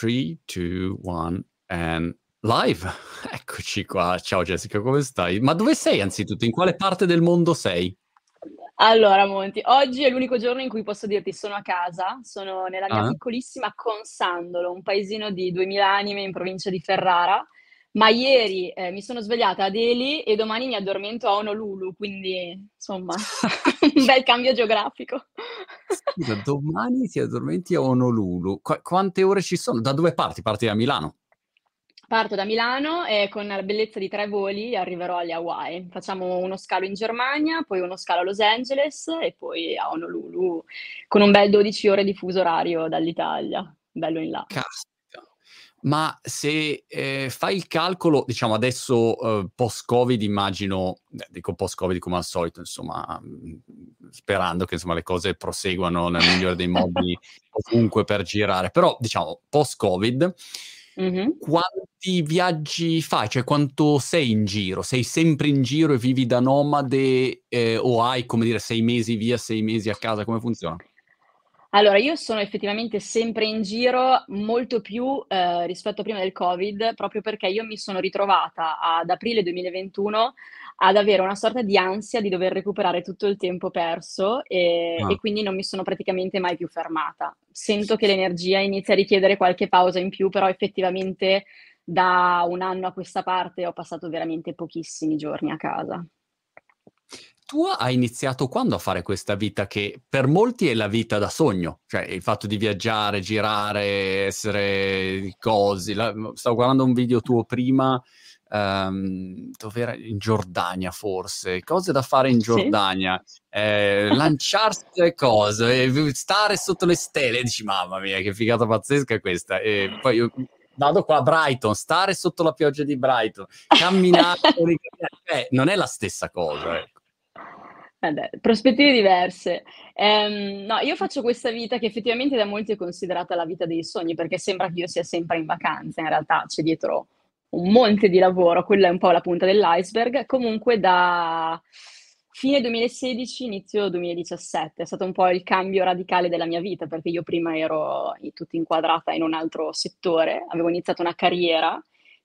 3, 2, 1 and live. Eccoci qua. Ciao Jessica, come stai? Ma dove sei anzitutto? In quale parte del mondo sei? Allora, Monti, oggi è l'unico giorno in cui posso dirti sono a casa, sono nella mia Ah. piccolissima Consandolo, un paesino di 2000 anime in provincia di Ferrara, ma ieri, ehm, mi sono svegliata a Delhi e domani mi addormento a Honolulu, quindi insomma un bel cambio geografico. Scusa, domani ti addormenti a Honolulu. Qua quante ore ci sono? Da dove parti? Parti da Milano? Parto da Milano e con la bellezza di 3 voli arriverò alle Hawaii. Facciamo uno scalo in Germania, poi uno scalo a Los Angeles e poi a Honolulu con un bel 12 ore di fuso orario dall'Italia. Bello in là. Caspita. Ma se, ehm, fai il calcolo, diciamo adesso, uhm, post-Covid immagino beh, dico post-Covid come al solito insomma, mhmm, sperando che insomma le cose proseguano nel migliore dei modi ovunque per girare, però diciamo post-Covid Mh-mh. quanti viaggi fai? Cioè quanto sei in giro? Sei sempre in giro e vivi da nomade, ehm, o hai, come dire, 6 mesi via, 6 mesi a casa? Come funziona? Allora, io sono effettivamente sempre in giro, molto più, ehm, rispetto a prima del Covid, proprio perché io mi sono ritrovata ad aprile 2021 ad avere una sorta di ansia di dover recuperare tutto il tempo perso, ehm, Ah. e quindi non mi sono praticamente mai più fermata. Sento che l'energia inizia a richiedere qualche pausa in più, però effettivamente da 1 anno a questa parte ho passato veramente pochissimi giorni a casa. Tu hai iniziato quando a fare questa vita che per molti è la vita da sogno, cioè il fatto di viaggiare, girare, essere cosi la stavo guardando un video tuo prima, ehm, dov'era? In Giordania forse, cose da fare in Sì. Giordania, ehm, lanciarsi le cose, e v stare sotto le stelle, dici: "Mamma mia, che figata pazzesca questa." E poi io, vado qua a Brighton, stare sotto la pioggia di Brighton, camminare eh, non è la stessa cosa, ecco. Beh, prospettive diverse. Ehm, no, io faccio questa vita che effettivamente da molti è considerata la vita dei sogni, perché sembra che io sia sempre in vacanza, in realtà c'è dietro un monte di lavoro, quella è un po' la punta dell'iceberg. Comunque da fine 2016, inizio 2017, è stato un po' il cambio radicale della mia vita, perché io prima ero tutta inquadrata in un altro settore, avevo iniziato una carriera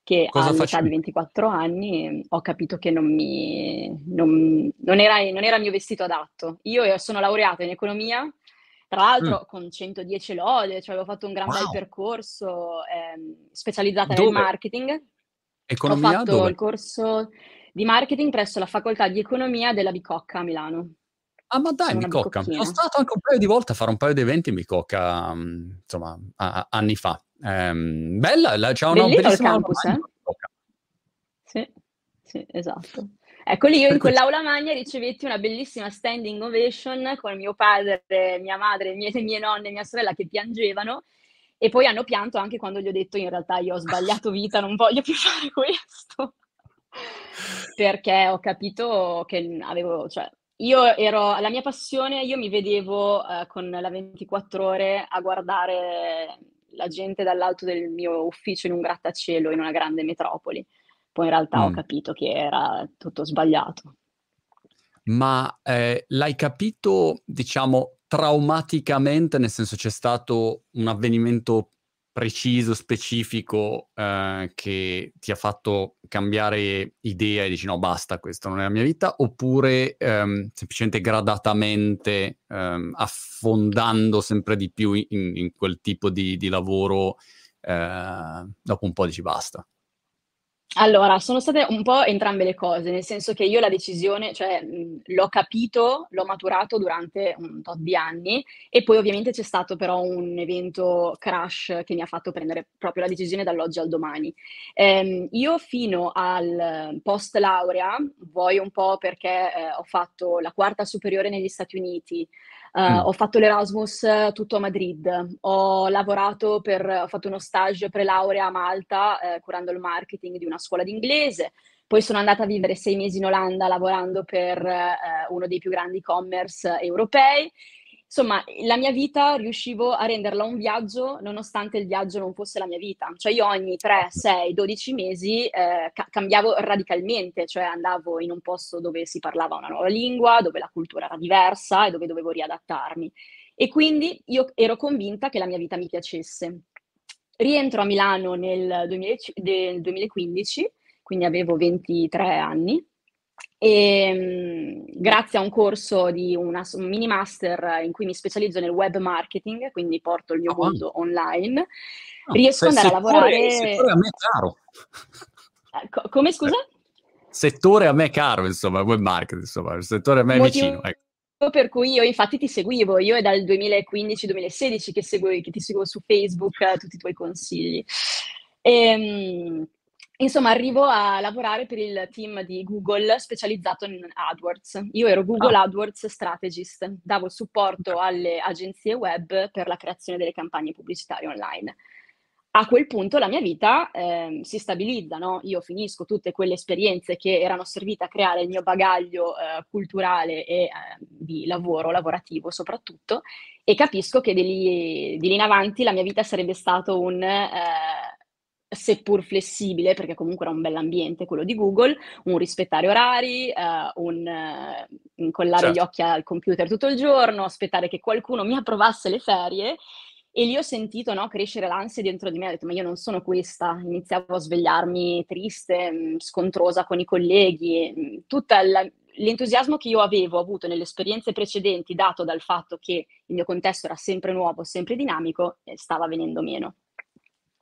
che Cosa all'età di facevi? 24 anni ho capito che non mi non non era non era il mio vestito adatto. Io, ehm, sono laureata in economia, tra l'altro con 110 lode, cioè avevo fatto un gran bel Wow! percorso, ehm, specializzata nel Dove? marketing. Ho Economia fatto dove? il corso di marketing presso la facoltà di economia della Bicocca a Milano. Ah, ma dai, Bicocca. Sono stato anche un paio di volte a fare un paio di eventi in Bicocca, mhmm, insomma a a anni fa. Ehm, bella, la c'ha una Bellino bellissima campus, eh? Sì, sì, esatto. Ecco lì io in quell'aula magna ricevetti una bellissima standing ovation con mio padre, mia madre, mie mie nonne e mia sorella che piangevano, e poi hanno pianto anche quando gli ho detto: "In realtà io ho sbagliato vita, non voglio più fare questo." Perché ho capito che avevo cioè io ero la mia passione io mi vedevo, ehm, con la 24 ore a guardare la gente dall'alto del mio ufficio in un grattacielo in una grande metropoli. Poi in realtà ho Mh. capito che era tutto sbagliato. Ma, ehm, l'hai capito, diciamo, traumaticamente, nel senso c'è stato un avvenimento preciso, specifico, ehm, che ti ha fatto cambiare idea e dici: "No basta, questa non è la mia vita", oppure, ehm, semplicemente gradatamente, ehm, affondando sempre di più in in quel tipo di di lavoro, ehm, dopo un po' dici: "Basta"? Allora, sono state un po' entrambe le cose, nel senso che io la decisione cioè, mhmm, l'ho capito, l'ho maturato durante un tot di anni e poi ovviamente c'è stato però un evento crash che mi ha fatto prendere proprio la decisione dall'oggi al domani. Ehm, io fino al post laurea, vuoi un po' perché, ehm, ho fatto la quarta superiore negli Stati Uniti, uhm, Mh. ho fatto l'Erasmus tutto a Madrid, ho lavorato per ho fatto uno stage pre-laurea a Malta, ehm, curando il marketing di una scuola d'inglese, poi sono andata a vivere 6 mesi in Olanda lavorando per, ehm, uno dei più grandi e-commerce europei. Insomma, la mia vita riuscivo a renderla un viaggio, nonostante il viaggio non fosse la mia vita. Cioè io ogni 3, 6, 12 mesi, ehm, ca cambiavo radicalmente, cioè andavo in un posto dove si parlava una nuova lingua, dove la cultura era diversa e dove dovevo riadattarmi. E quindi io ero convinta che la mia vita mi piacesse. rientro a Milano nel 2015, quindi avevo 23 anni, e mm, grazie a un corso di una, un mini master in cui mi specializzo nel web marketing, quindi porto il mio oh, mondo online, no, riesco ad andare a lavorare... Settore a me caro. Eh, come scusa? Settore a me caro, insomma, web marketing, insomma, il settore a me Motivo... vicino. Ecco per cui io infatti ti seguivo, io è dal 2015-2016 che, seguo, che ti seguo su Facebook, eh, tutti i tuoi consigli. E, ehm, insomma, arrivo a lavorare per il team di Google specializzato in AdWords. Io ero Google ah. AdWords Strategist, davo supporto alle agenzie web per la creazione delle campagne pubblicitarie online a quel punto la mia vita eh, si stabilizza, no? Io finisco tutte quelle esperienze che erano servite a creare il mio bagaglio eh, culturale e eh, di lavoro, lavorativo soprattutto, e capisco che di lì, di lì, in avanti la mia vita sarebbe stato un, eh, seppur flessibile, perché comunque era un bell'ambiente quello di Google, un rispettare orari, eh, un eh, incollare certo. gli occhi al computer tutto il giorno, aspettare che qualcuno mi approvasse le ferie e lì ho sentito no, crescere l'ansia dentro di me, ho detto ma io non sono questa, iniziavo a svegliarmi triste, mm, scontrosa con i colleghi, mm, tutto l'entusiasmo che io avevo avuto nelle esperienze precedenti, dato dal fatto che il mio contesto era sempre nuovo, sempre dinamico, eh, stava venendo meno.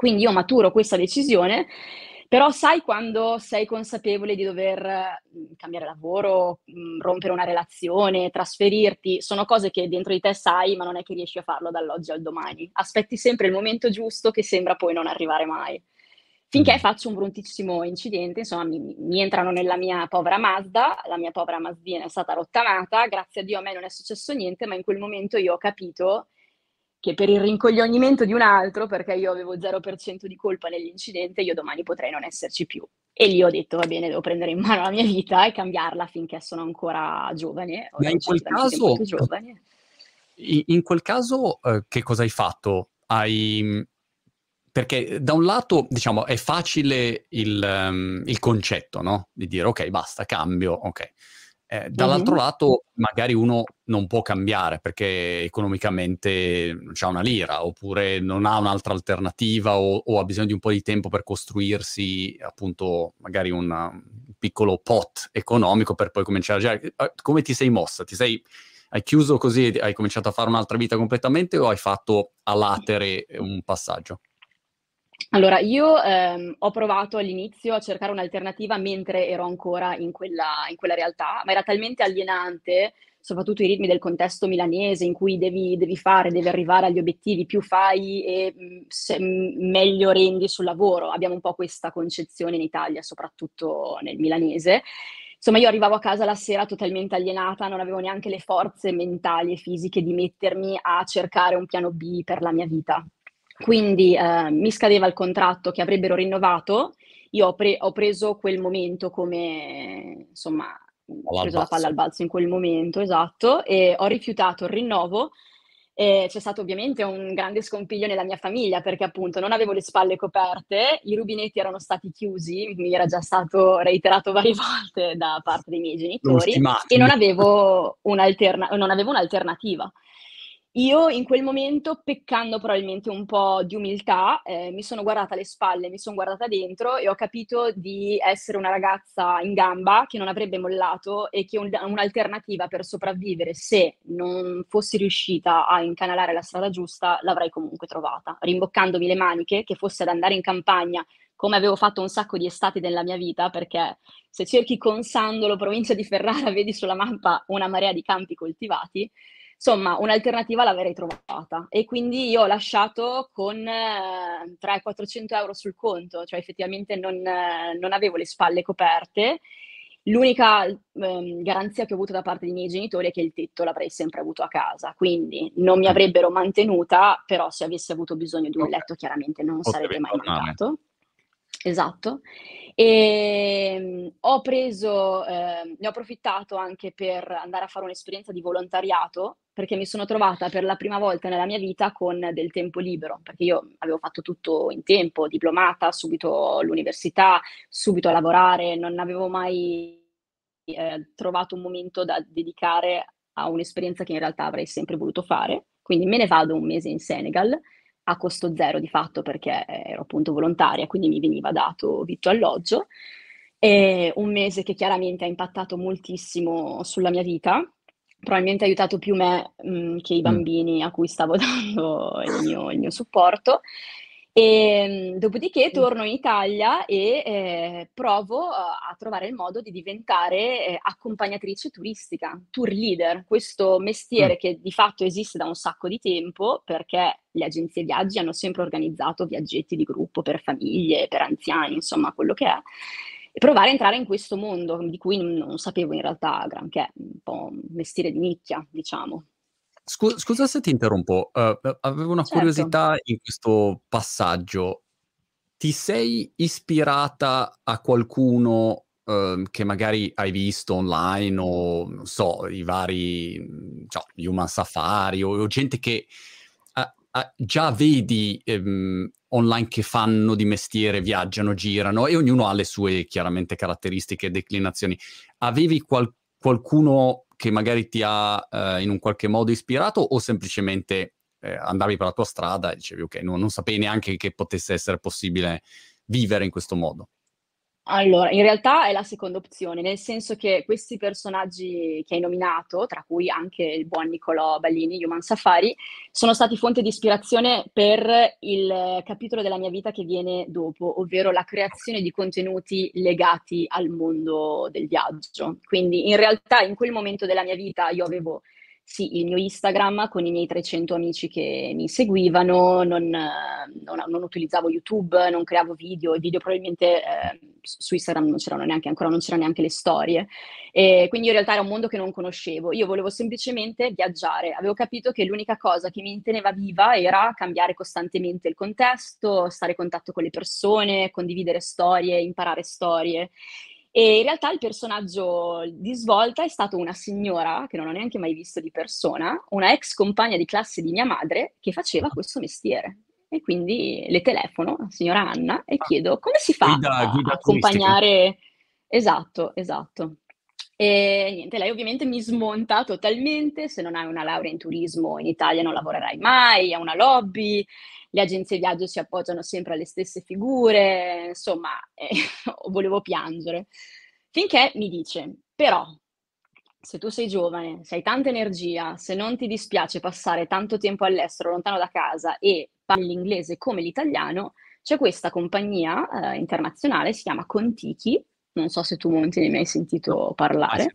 Quindi io maturo questa decisione però sai quando sei consapevole di dover mhmm, cambiare lavoro, mhmm, rompere una relazione, trasferirti, sono cose che dentro di te sai, ma non è che riesci a farlo dall'oggi al domani. Aspetti sempre il momento giusto che sembra poi non arrivare mai. Finché faccio un bruttissimo incidente, insomma, mi, mi entrano nella mia povera Mazda, la mia povera Mazdina è stata rottamata, grazie a Dio a me non è successo niente, ma in quel momento io ho capito che per il rincoglionimento di un altro, perché io avevo 0% di colpa nell'incidente, io domani potrei non esserci più. E lì ho detto, va bene, devo prendere in mano la mia vita e cambiarla finché sono ancora giovane. Ma in quel, caso, in quel caso, eh, che cosa hai fatto? Hai... Perché da un lato, diciamo, è facile il, um, il concetto, no? Di dire, ok, basta, cambio, ok. Eh, dall'altro mm-hmm. lato, magari uno non può cambiare perché economicamente non c'ha una lira, oppure non ha un'altra alternativa o, o, ha bisogno di un po' di tempo per costruirsi appunto magari un, un piccolo pot economico per poi cominciare a girare. Eh, come ti sei mossa? Ti sei, hai chiuso così, hai cominciato a fare un'altra vita completamente o hai fatto a latere un passaggio? Allora, io ehm, ho provato all'inizio a cercare un'alternativa mentre ero ancora in quella, in quella realtà, ma era talmente alienante, soprattutto i ritmi del contesto milanese, in cui devi, devi fare, devi arrivare agli obiettivi, più fai e mm, se, mm, meglio rendi sul lavoro. Abbiamo un po' questa concezione in Italia, soprattutto nel milanese. Insomma, io arrivavo a casa la sera totalmente alienata, non avevo neanche le forze mentali e fisiche di mettermi a cercare un piano B per la mia vita. Quindi eh, mi scadeva il contratto che avrebbero rinnovato, io ho, pre- ho preso quel momento come, insomma, ho preso la palla al balzo in quel momento, esatto, e ho rifiutato il rinnovo. E c'è stato ovviamente un grande scompiglio nella mia famiglia perché appunto non avevo le spalle coperte, i rubinetti erano stati chiusi, mi era già stato reiterato varie volte da parte dei miei genitori e non avevo, non avevo un'alternativa. Io in quel momento, peccando probabilmente un po' di umiltà, eh, mi sono guardata alle spalle, mi sono guardata dentro e ho capito di essere una ragazza in gamba che non avrebbe mollato e che un, un'alternativa per sopravvivere, se non fossi riuscita a incanalare la strada giusta, l'avrei comunque trovata, rimboccandomi le maniche, che fosse ad andare in campagna come avevo fatto un sacco di estati nella mia vita, perché se cerchi con Sandolo, provincia di Ferrara, vedi sulla mappa una marea di campi coltivati, Insomma, un'alternativa l'avrei trovata e quindi io ho lasciato con eh, 300-400 euro sul conto, cioè effettivamente non, eh, non avevo le spalle coperte. L'unica ehm, garanzia che ho avuto da parte dei miei genitori è che il tetto l'avrei sempre avuto a casa, quindi non mi avrebbero mantenuta, però se avessi avuto bisogno di un letto chiaramente non sarebbe mai mancato. Esatto. E ehm, ho preso, eh, ne ho approfittato anche per andare a fare un'esperienza di volontariato, perché mi sono trovata per la prima volta nella mia vita con del tempo libero, perché io avevo fatto tutto in tempo, diplomata, subito all'università, subito a lavorare, non avevo mai eh, trovato un momento da dedicare a un'esperienza che in realtà avrei sempre voluto fare. Quindi me ne vado un mese in Senegal a costo zero di fatto perché ero appunto volontaria, quindi mi veniva dato vitto alloggio. E un mese che chiaramente ha impattato moltissimo sulla mia vita, probabilmente ha aiutato più me mh, mm, che i bambini a cui stavo dando il mio, il mio supporto. E, ehm, dopodiché torno in Italia e eh, provo a, a, trovare il modo di diventare eh, accompagnatrice turistica, tour leader, questo mestiere mm. che di fatto esiste da un sacco di tempo perché le agenzie viaggi hanno sempre organizzato viaggetti di gruppo per famiglie, per anziani, insomma quello che è. E provare a entrare in questo mondo di cui non, non sapevo in realtà granché, un po' un mestiere di nicchia, diciamo. Scu- scusa se ti interrompo, uh, avevo una certo. curiosità in questo passaggio. Ti sei ispirata a qualcuno uh, che magari hai visto online o, non so, i vari cioè, Human Safari o, o gente che già vedi um, online che fanno di mestiere, viaggiano, girano e ognuno ha le sue chiaramente caratteristiche e declinazioni. Avevi qual- qualcuno che magari ti ha eh, in un qualche modo ispirato o semplicemente eh, andavi per la tua strada e dicevi ok, no, non sapevi neanche che potesse essere possibile vivere in questo modo? Allora, in realtà è la seconda opzione, nel senso che questi personaggi che hai nominato, tra cui anche il buon Niccolò Ballini, Human Safari, sono stati fonte di ispirazione per il capitolo della mia vita che viene dopo, ovvero la creazione di contenuti legati al mondo del viaggio. Quindi in realtà in quel momento della mia vita io avevo sì, il mio Instagram con i miei 300 amici che mi seguivano, non, non, non utilizzavo YouTube, non creavo video, i video probabilmente eh, su Instagram non c'erano neanche ancora, non c'erano neanche le storie. E quindi in realtà era un mondo che non conoscevo. Io volevo semplicemente viaggiare. Avevo capito che l'unica cosa che mi teneva viva era cambiare costantemente il contesto, stare in contatto con le persone, condividere storie, imparare storie. E in realtà il personaggio di svolta è stato una signora che non ho neanche mai visto di persona, una ex compagna di classe di mia madre che faceva questo mestiere. E quindi le telefono, la signora Anna, e ah. chiedo come si fa guida, a guida accompagnare... Esatto, esatto. E niente, lei ovviamente mi smonta totalmente, se non hai una laurea in turismo in Italia non lavorerai mai, ha una lobby, le agenzie viaggio si appoggiano sempre alle stesse figure, insomma, eh, volevo piangere. Finché mi dice, però, se tu sei giovane, se hai tanta energia, se non ti dispiace passare tanto tempo all'estero, lontano da casa e parli l'inglese come l'italiano, c'è questa compagnia eh, internazionale, si chiama Contiki, non so se tu Monti ne hai mai sentito parlare.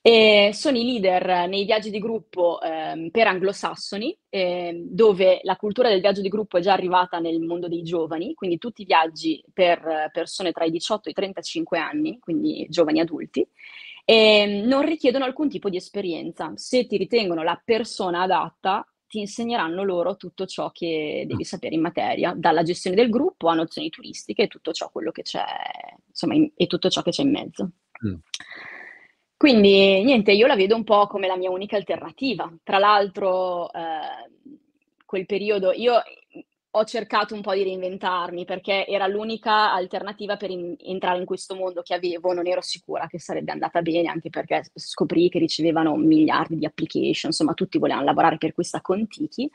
E sono i leader nei viaggi di gruppo eh, per anglosassoni, eh, dove la cultura del viaggio di gruppo è già arrivata nel mondo dei giovani, quindi tutti i viaggi per persone tra i 18 e i 35 anni, quindi giovani adulti, e non richiedono alcun tipo di esperienza. Se ti ritengono la persona adatta, ti insegneranno loro tutto ciò che devi mm. sapere in materia, dalla gestione del gruppo a nozioni turistiche e tutto ciò, quello che c'è, insomma, in, e tutto ciò che c'è in mezzo. Mm. Quindi niente, io la vedo un po' come la mia unica alternativa. Tra l'altro, eh, quel periodo io ho cercato un po' di reinventarmi perché era l'unica alternativa per in- entrare in questo mondo che avevo, non ero sicura che sarebbe andata bene, anche perché scoprì che ricevevano miliardi di application, insomma tutti volevano lavorare per questa Contiki.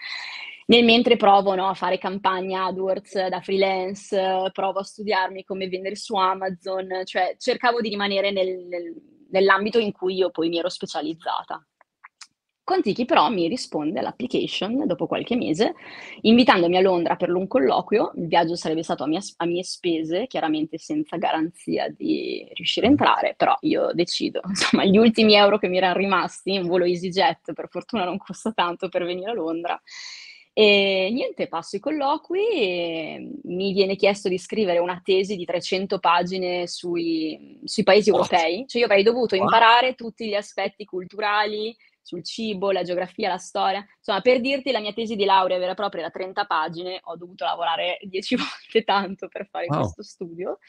Nel mentre provo no, a fare campagne AdWords da freelance, provo a studiarmi come vendere su Amazon, cioè cercavo di rimanere nel, nel nell'ambito in cui io poi mi ero specializzata. Contichi però mi risponde all'application dopo qualche mese, invitandomi a Londra per un colloquio. Il viaggio sarebbe stato a, mia, a, mie spese, chiaramente senza garanzia di riuscire a entrare, però io decido, insomma, gli ultimi euro che mi erano rimasti, un volo EasyJet, per fortuna non costa tanto per venire a Londra, e niente, passo i colloqui e mi viene chiesto di scrivere una tesi di 300 pagine sui, sui paesi europei. Cioè io avrei dovuto imparare tutti gli aspetti culturali sul cibo, la geografia, la storia. Insomma, per dirti, la mia tesi di laurea vera e propria da 30 pagine, ho dovuto lavorare 10 volte tanto per fare wow. questo studio.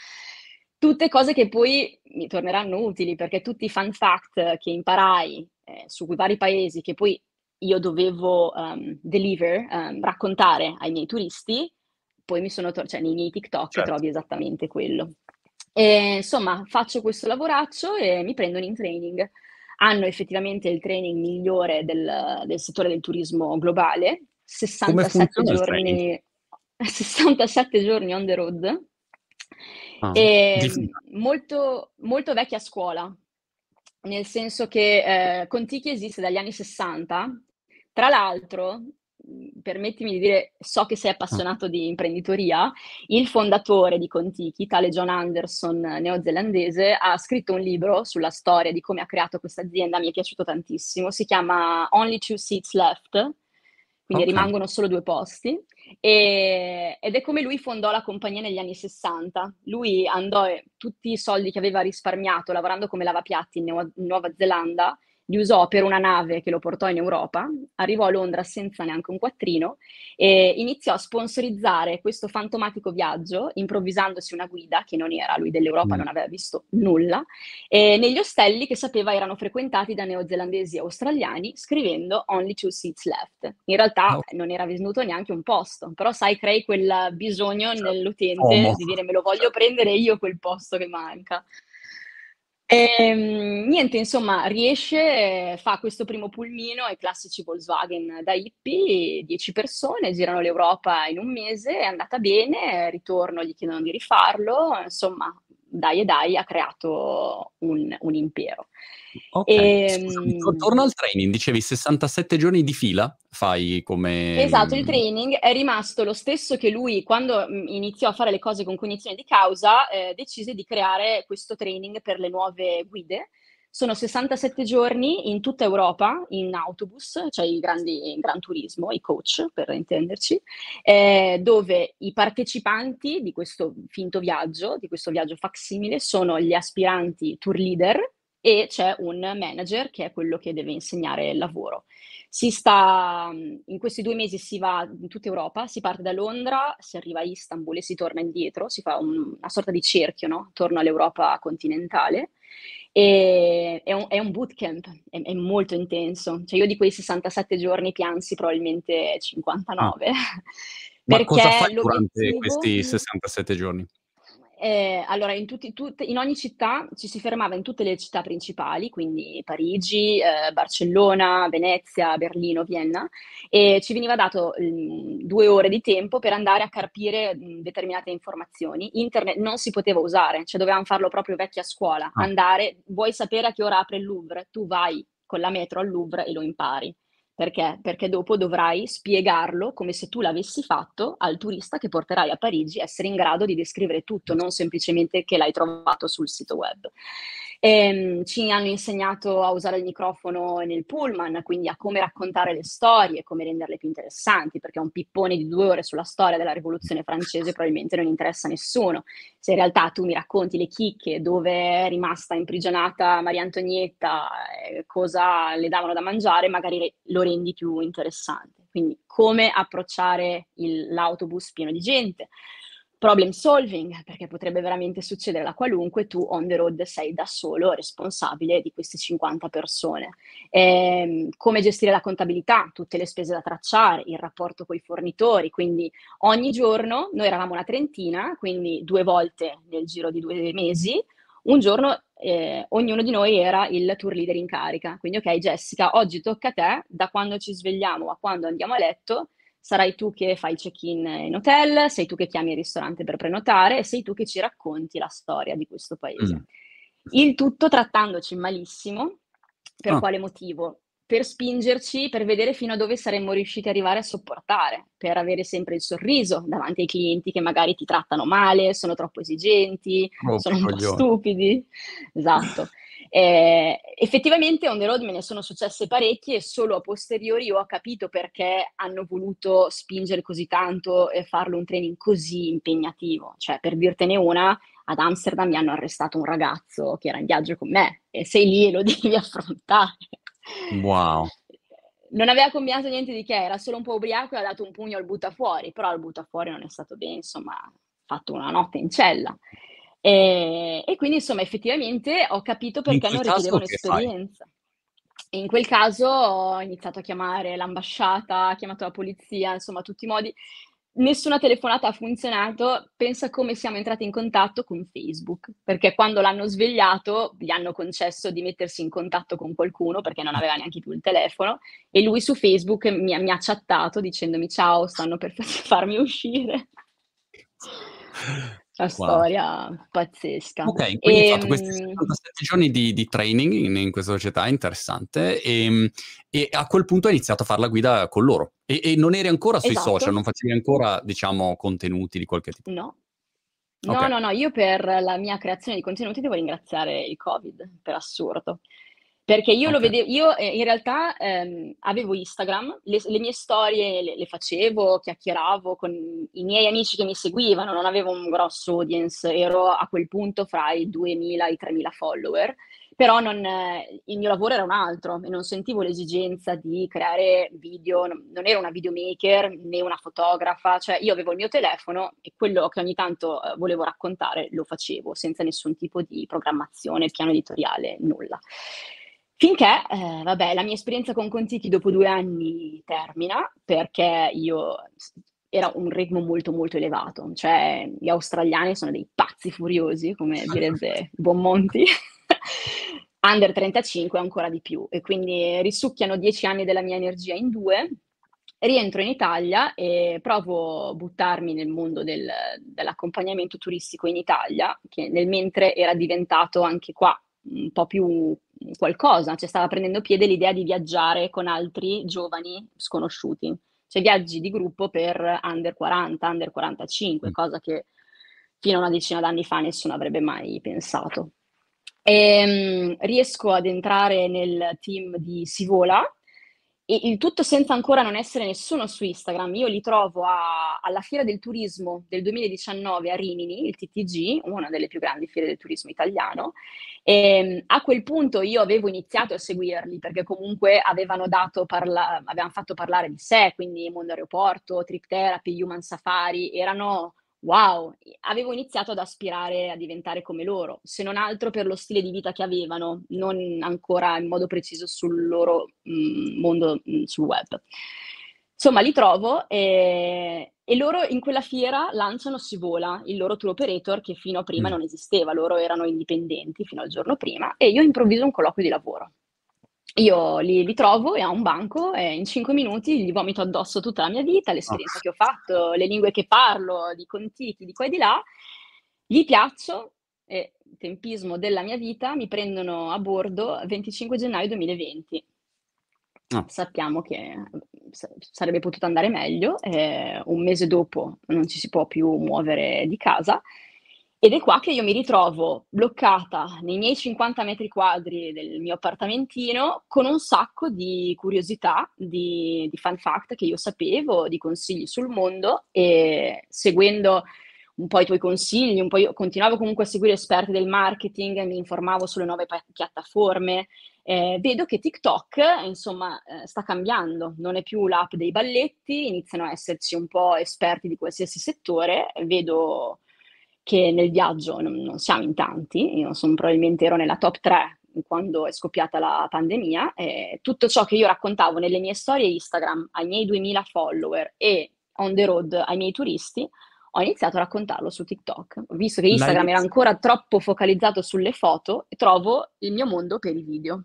Tutte cose che poi mi torneranno utili, perché tutti i fun fact che imparai eh, su vari paesi, che poi io dovevo um, deliver, um, raccontare ai miei turisti, poi mi sono, to- cioè nei miei TikTok certo. trovi esattamente quello. E, insomma, faccio questo lavoraccio e mi prendono in training. Hanno effettivamente il training migliore del, del settore del turismo globale, 67 giorni, 67 giorni on the road. Ah, molto, molto vecchia scuola, nel senso che eh, Contiki esiste dagli anni 60. Tra l'altro, permettimi di dire, so che sei Ah. appassionato di imprenditoria, il fondatore di Contiki, tale John Anderson, neozelandese, ha scritto un libro sulla storia di come ha creato questa azienda, mi è piaciuto tantissimo, si chiama Only Two Seats Left, quindi Ok. rimangono solo due posti, e- ed è come lui fondò la compagnia negli anni 60. Lui andò tutti i soldi che aveva risparmiato lavorando come lavapiatti in, Neu- in Nuova Zelanda, li usò per una nave che lo portò in Europa, arrivò a Londra senza neanche un quattrino e iniziò a sponsorizzare questo fantomatico viaggio, improvvisandosi una guida che non era, lui dell'Europa Mm. non aveva visto nulla, e negli ostelli che sapeva erano frequentati da neozelandesi e australiani, scrivendo Only Two Seats Left. In realtà Oh, non era venuto neanche un posto, però sai, crei quel bisogno certo. nell'utente FOMO. di dire me lo voglio Certo. prendere io quel posto che manca. Ehm, niente, insomma, riesce, fa questo primo pulmino ai classici Volkswagen da hippie, 10 persone, girano l'Europa in un mese, è andata bene, ritorno, gli chiedono di rifarlo, insomma, dai e dai, ha creato un, un impero. Ok, scusami, to- Ehm, torna al training, dicevi 67 giorni di fila fai come... Esatto, il mm, training è rimasto lo stesso che lui quando mh, iniziò a fare le cose con cognizione di causa, eh, decise di creare questo training per le nuove guide. Sono 67 giorni in tutta Europa in autobus, cioè i grandi in Gran Turismo, i coach per intenderci, eh, dove i partecipanti di questo finto viaggio, di questo viaggio facsimile, sono gli aspiranti tour leader e c'è un manager che è quello che deve insegnare il lavoro. Sta, in questi due mesi si va in tutta Europa, si parte da Londra, si arriva a Istanbul e si torna indietro, si fa un- una sorta di cerchio, no? Attorno all'Europa continentale. E è un, è un bootcamp, è, è molto intenso. Cioè io di quei 67 giorni piansi probabilmente Ah, 59, ma cosa fai durante questi 67 giorni? Eh, allora, in, tutti, tutte- in ogni città ci si fermava in tutte le città principali, quindi Parigi, eh, Barcellona, Venezia, Berlino, Vienna, e ci veniva dato mm, due ore di tempo per andare a carpire mm, determinate informazioni. Internet non si poteva usare, cioè dovevamo farlo proprio vecchia scuola, Ah, andare, vuoi sapere a che ora apre il Louvre? Tu vai con la metro al Louvre e lo impari. Perché? Perché dopo dovrai spiegarlo come se tu l'avessi fatto al turista che porterai a Parigi, essere in grado di descrivere tutto, non semplicemente che l'hai trovato sul sito web. Ehm, ci hanno insegnato a usare il microfono nel pullman, quindi a come raccontare le storie, come renderle più interessanti, perché un pippone di due ore sulla storia della rivoluzione francese probabilmente non interessa a nessuno. Se in realtà tu mi racconti le chicche dove è rimasta imprigionata Maria Antonietta, eh, cosa le davano da mangiare, magari lo rendi più interessante. Quindi come approcciare il- l'autobus pieno di gente. Problem solving, perché potrebbe veramente succedere la qualunque, tu on the road sei da solo responsabile di queste 50 persone. Ehm, come gestire la contabilità, tutte le spese da tracciare, il rapporto con i fornitori, quindi ogni giorno noi eravamo una trentina, quindi due volte nel giro di due mesi, un giorno eh, ognuno di noi era il tour leader in carica. Quindi, ok, Jessica, oggi tocca a te, da quando ci svegliamo a quando andiamo a letto, sarai tu che fai il check-in in hotel, sei tu che chiami il ristorante per prenotare e sei tu che ci racconti la storia di questo paese. mm. Il tutto trattandoci malissimo. Per Ah, quale motivo? Per spingerci, per vedere fino a dove saremmo riusciti ad arrivare a sopportare, per avere sempre il sorriso davanti ai clienti che magari ti trattano male, sono troppo esigenti, rompi sono un po' stupidi. Esatto. Eh, effettivamente on the road me ne sono successe parecchie e solo a posteriori ho capito perché hanno voluto spingere così tanto e farlo un training così impegnativo. Cioè, per dirtene una, ad Amsterdam mi hanno arrestato un ragazzo che era in viaggio con me e sei lì e lo devi affrontare. Wow. Non aveva combinato niente di che, era solo un po' ubriaco e ha dato un pugno al buttafuori, però il buttafuori non è stato bene, insomma, ha fatto una notte in cella. E, e quindi, insomma, effettivamente ho capito perché non richiedevano che fai? esperienza. In quel caso ho iniziato a chiamare l'ambasciata, ho chiamato la polizia, insomma, tutti i modi. nessuna telefonata ha funzionato, pensa come siamo entrati in contatto con Facebook, perché quando l'hanno svegliato gli hanno concesso di mettersi in contatto con qualcuno perché non aveva neanche più il telefono e lui su Facebook mi, mi ha chattato dicendomi ciao, stanno per farmi uscire. La storia wow. pazzesca. Ok, quindi e, hai fatto questi 77 ehm giorni di, di training in, in, questa società, interessante, e, ehm, e, a quel punto hai iniziato a fare la guida con loro. E, e non eri ancora sui esatto. social, non facevi ancora, diciamo, contenuti di qualche tipo? No. No, okay. no, no, io per la mia creazione di contenuti devo ringraziare il Covid, per assurdo. Perché io okay. lo vedevo, io eh, in realtà ehm, avevo Instagram, le, le mie storie le, le, facevo, chiacchieravo con i miei amici che mi seguivano, non avevo un grosso audience, ero a quel punto fra i 2.000 e i 3.000 follower, però non, eh, il mio lavoro era un altro e non sentivo l'esigenza di creare video, non, non ero una videomaker né una fotografa, cioè io avevo il mio telefono e quello che ogni tanto eh, volevo raccontare lo facevo senza nessun tipo di programmazione, piano editoriale, nulla. Finché, eh, vabbè, la mia esperienza con Contiki dopo due anni termina perché io era un ritmo molto molto elevato, cioè gli australiani sono dei pazzi furiosi, come direbbe Bonmonti, under 35 ancora di più. E quindi risucchiano dieci anni della mia energia in due, rientro in Italia e provo a buttarmi nel mondo del, dell'accompagnamento turistico in Italia, che nel mentre era diventato anche qua un po' più qualcosa, cioè stava prendendo piede l'idea di viaggiare con altri giovani sconosciuti, cioè viaggi di gruppo per under 40, under 45, mm. cosa che fino a una decina d'anni fa nessuno avrebbe mai pensato. E, um, riesco ad entrare nel team di Sivola, e il tutto senza ancora non essere nessuno su Instagram. Io li trovo a, alla Fiera del Turismo del 2019 a Rimini, il TTG, una delle più grandi fiere del turismo italiano. E ehm, a quel punto io avevo iniziato a seguirli perché comunque avevano, parla- avevano fatto parlare di sé, quindi Mondo Aeroporto, Trip Therapy, Human Safari, erano wow, avevo iniziato ad aspirare a diventare come loro, se non altro per lo stile di vita che avevano, non ancora in modo preciso sul loro mh, mm, mondo mh, mm, sul web. Insomma, li trovo e, e, loro in quella fiera lanciano Sivola, il loro tour operator che fino a prima mm. non esisteva, loro erano indipendenti fino al giorno prima e io improvviso un colloquio di lavoro. Io li, li, trovo e a un banco e in cinque minuti gli vomito addosso tutta la mia vita, l'esperienza oh. che ho fatto, le lingue che parlo, di contiti, di qua e di là. Gli piaccio e tempismo della mia vita mi prendono a bordo 25 gennaio 2020. Oh. Sappiamo che sarebbe potuto andare meglio, eh, un mese dopo non ci si può più muovere di casa ed è qua che io mi ritrovo bloccata nei miei 50 metri quadri del mio appartamentino con un sacco di curiosità, di, di fun fact che io sapevo, di consigli sul mondo e seguendo un po' i tuoi consigli, un po' io continuavo comunque a seguire esperti del marketing, mi informavo sulle nuove piattaforme, eh, vedo che TikTok, insomma, eh, sta cambiando, non è più l'app dei balletti, iniziano a esserci un po' esperti di qualsiasi settore, vedo che nel viaggio non, non siamo in tanti, io sono, probabilmente ero nella top 3 quando è scoppiata la pandemia, e tutto ciò che io raccontavo nelle mie storie Instagram ai miei 2000 follower e on the road ai miei turisti, ho iniziato a raccontarlo su TikTok. Visto che Instagram era ancora troppo focalizzato sulle foto, trovo il mio mondo per i video.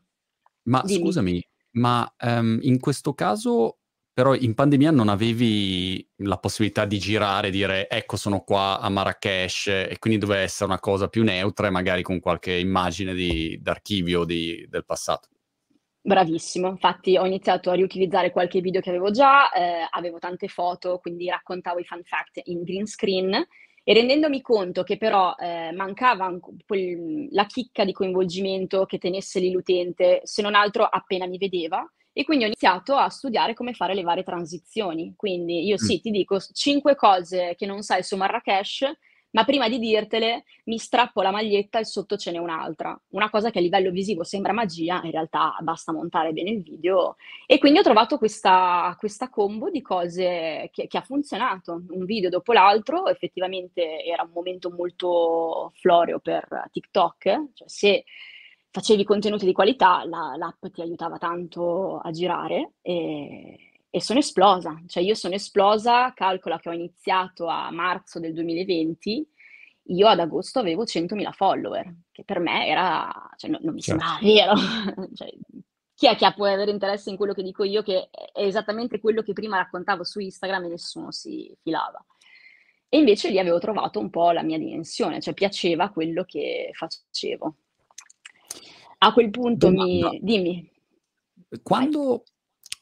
Ma Dimmi. scusami, ma um, in questo caso però in pandemia non avevi la possibilità di girare, dire ecco sono qua a Marrakesh e quindi doveva essere una cosa più neutra e magari con qualche immagine di, d'archivio di, del passato. Bravissimo, infatti ho iniziato a riutilizzare qualche video che avevo già, eh, avevo tante foto, quindi raccontavo i fun fact in green screen e rendendomi conto che però eh, mancava quel, la chicca di coinvolgimento che tenesse lì l'utente, se non altro appena mi vedeva, e quindi ho iniziato a studiare come fare le varie transizioni. Quindi io sì, mm. ti dico cinque cose che non sai su Marrakesh, ma prima di dirtele mi strappo la maglietta e sotto ce n'è un'altra. Una cosa che a livello visivo sembra magia, in realtà basta montare bene il video. E quindi ho trovato questa, questa combo di cose che, che, ha funzionato, un video dopo l'altro, effettivamente era un momento molto floreo per TikTok, cioè se facevi contenuti di qualità, la, l'app ti aiutava tanto a girare e, e sono esplosa. Cioè io sono esplosa, calcola che ho iniziato a marzo del 2020, io ad agosto avevo 100.000 follower, che per me era, cioè no, non mi certo. sembrava vero. cioè, chi è che può avere interesse in quello che dico io, che è esattamente quello che prima raccontavo su Instagram e nessuno si filava. E invece lì avevo trovato un po' la mia dimensione, cioè piaceva quello che facevo. A quel punto Domanda. mi... Dimmi. Quando...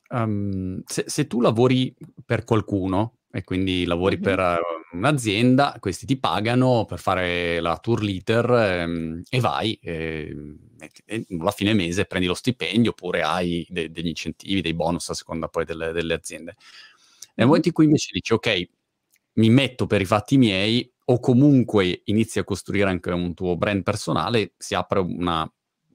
Um, se, se, tu lavori per qualcuno e quindi lavori mm-hmm. per uh, un'azienda, questi ti pagano per fare la tour leader um, e vai, e, e, alla fine mese prendi lo stipendio oppure hai de- degli incentivi, dei bonus a seconda poi delle, delle aziende. Nel momento in cui invece dici ok, mi metto per i fatti miei o comunque inizi a costruire anche un tuo brand personale, si apre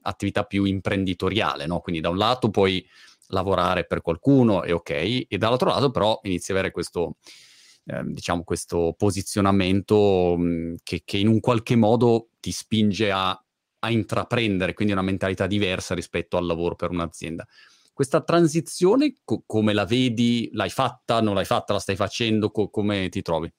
un'attività più imprenditoriale, no? Quindi da un lato puoi lavorare per qualcuno e ok, e dall'altro lato però inizi ad avere questo, eh, diciamo, questo posizionamento mh, che, che, in un qualche modo ti spinge a, a intraprendere, quindi una mentalità diversa rispetto al lavoro per un'azienda. Questa transizione co- come la vedi? L'hai fatta? Non l'hai fatta? La stai facendo? Co- come ti trovi?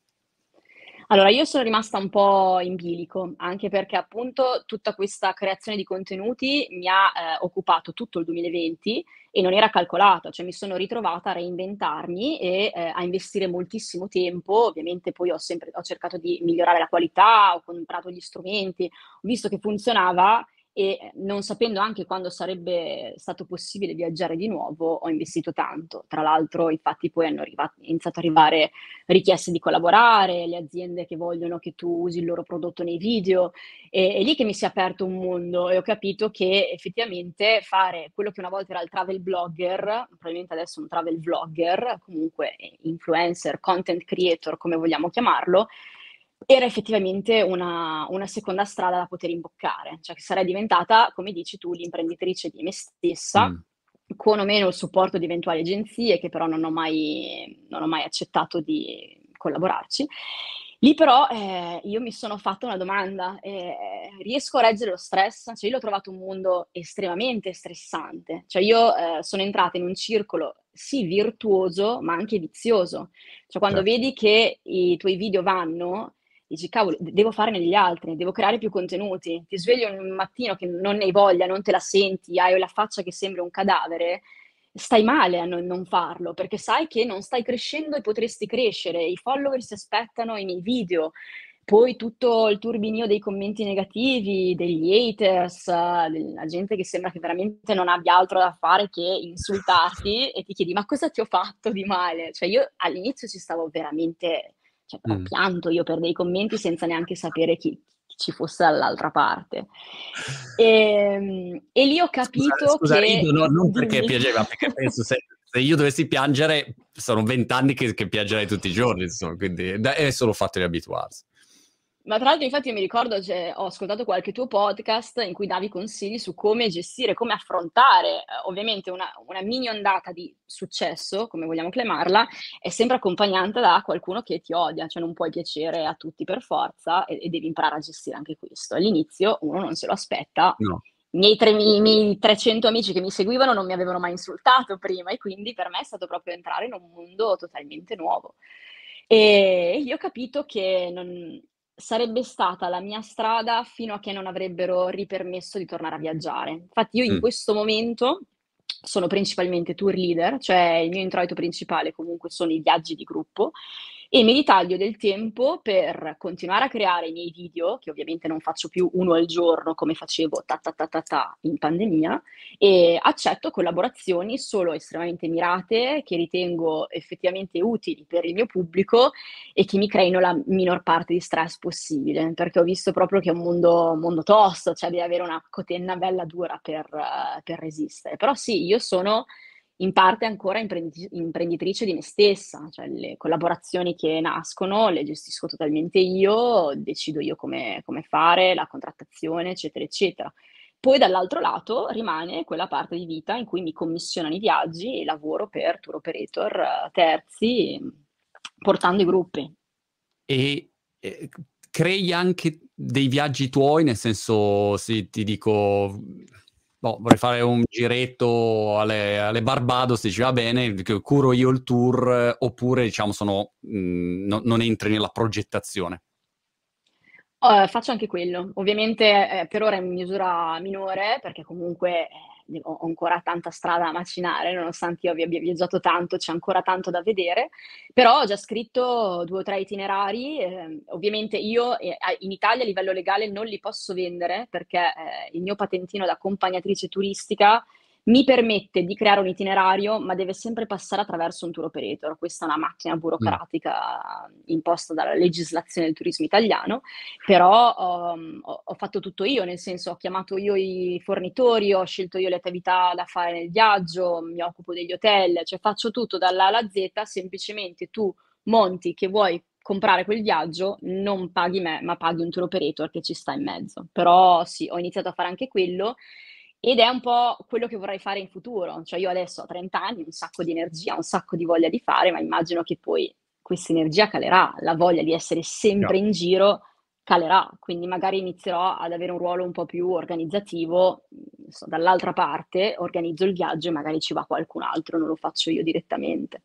Allora, io sono rimasta un po' in bilico, anche perché appunto tutta questa creazione di contenuti mi ha eh, occupato tutto il 2020 e non era calcolata, cioè mi sono ritrovata a reinventarmi e eh, a investire moltissimo tempo, ovviamente poi ho sempre ho cercato di migliorare la qualità, ho comprato gli strumenti, ho visto che funzionava e non sapendo anche quando sarebbe stato possibile viaggiare di nuovo, ho investito tanto. Tra l'altro, infatti, poi hanno arrivato, iniziato ad arrivare richieste di collaborare, le aziende che vogliono che tu usi il loro prodotto nei video. E è lì che mi si è aperto un mondo e ho capito che effettivamente fare quello che una volta era il travel blogger, probabilmente adesso un travel vlogger, comunque influencer, content creator, come vogliamo chiamarlo, era effettivamente una, una, seconda strada da poter imboccare, cioè che sarei diventata, come dici tu, l'imprenditrice di me stessa, mm. con o meno il supporto di eventuali agenzie che però non ho mai, non ho mai accettato di collaborarci. Lì però eh, io mi sono fatta una domanda, eh, riesco a reggere lo stress? Cioè io l'ho trovato un mondo estremamente stressante, cioè io eh, sono entrata in un circolo sì virtuoso ma anche vizioso, cioè quando certo. vedi che i tuoi video vanno dici cavolo, devo farne degli altri, devo creare più contenuti. Ti svegli un mattino che non ne hai voglia, non te la senti, hai la faccia che sembra un cadavere, stai male a non, non farlo perché sai che non stai crescendo e potresti crescere. I follower si aspettano i miei video. Poi tutto il turbinio dei commenti negativi, degli haters, della gente che sembra che veramente non abbia altro da fare che insultarti e ti chiedi ma cosa ti ho fatto di male? Cioè io all'inizio ci stavo veramente cioè, mm. ho pianto io per dei commenti senza neanche sapere chi, chi ci fosse dall'altra parte. E, ehm, e lì ho capito scusa, scusa, che... Rido, no, non perché piaceva, perché penso se, se, io dovessi piangere, sono vent'anni che, che piangerei tutti i giorni, insomma, quindi è solo fatto di abituarsi. Ma tra l'altro, infatti, mi ricordo, cioè, ho ascoltato qualche tuo podcast in cui davi consigli su come gestire, come affrontare, eh, ovviamente una, una, mini ondata di successo, come vogliamo chiamarla, è sempre accompagnata da qualcuno che ti odia, cioè non puoi piacere a tutti per forza e, e devi imparare a gestire anche questo. All'inizio uno non se lo aspetta. No. I miei, tre, i miei 300 amici che mi seguivano non mi avevano mai insultato prima e quindi per me è stato proprio entrare in un mondo totalmente nuovo. E io ho capito che non, sarebbe stata la mia strada fino a che non avrebbero ripermesso di tornare a viaggiare. Infatti io in mm. questo momento sono principalmente tour leader, cioè il mio introito principale comunque sono i viaggi di gruppo e mi ritaglio del tempo per continuare a creare i miei video, che ovviamente non faccio più uno al giorno come facevo ta ta ta ta, ta in pandemia, e accetto collaborazioni solo estremamente mirate, che ritengo effettivamente utili per il mio pubblico e che mi creino la minor parte di stress possibile, perché ho visto proprio che è un mondo, mondo tosto, cioè devi avere una cotenna bella dura per, per resistere. Però sì, io sono in parte ancora imprendi- imprenditrice di me stessa, cioè le collaborazioni che nascono le gestisco totalmente io, decido io come, come fare, la contrattazione, eccetera, eccetera. Poi dall'altro lato rimane quella parte di vita in cui mi commissionano i viaggi e lavoro per tour operator eh, terzi, portando i gruppi. E crei anche dei viaggi tuoi, nel senso, se ti dico boh, vorrei fare un giretto alle, alle Barbados, dici va bene, curo io il tour, oppure diciamo sono, mh, mm, no, non entri nella progettazione? Uh, faccio anche quello. Ovviamente eh, per ora in misura minore, perché comunque eh, ho ancora tanta strada da macinare, nonostante io abbia viaggiato tanto, c'è ancora tanto da vedere, però ho già scritto due o tre itinerari. Eh, ovviamente io eh, in Italia a livello legale non li posso vendere perché eh, il mio patentino da accompagnatrice turistica mi permette di creare un itinerario, ma deve sempre passare attraverso un tour operator. Questa è una macchina burocratica mm. imposta dalla legislazione del turismo italiano, però um, ho, ho, fatto tutto io, nel senso ho chiamato io i fornitori, ho scelto io le attività da fare nel viaggio, mi occupo degli hotel, cioè faccio tutto dall'A alla Z, semplicemente tu monti che vuoi comprare quel viaggio, non paghi me, ma paghi un tour operator che ci sta in mezzo. Però sì, ho iniziato a fare anche quello ed è un po' quello che vorrei fare in futuro. Cioè io adesso ho 30 anni, un sacco di energia, un sacco di voglia di fare, ma immagino che poi questa energia calerà, la voglia di essere sempre no. in giro calerà, quindi magari inizierò ad avere un ruolo un po' più organizzativo, so, dall'altra parte organizzo il viaggio e magari ci va qualcun altro, non lo faccio io direttamente.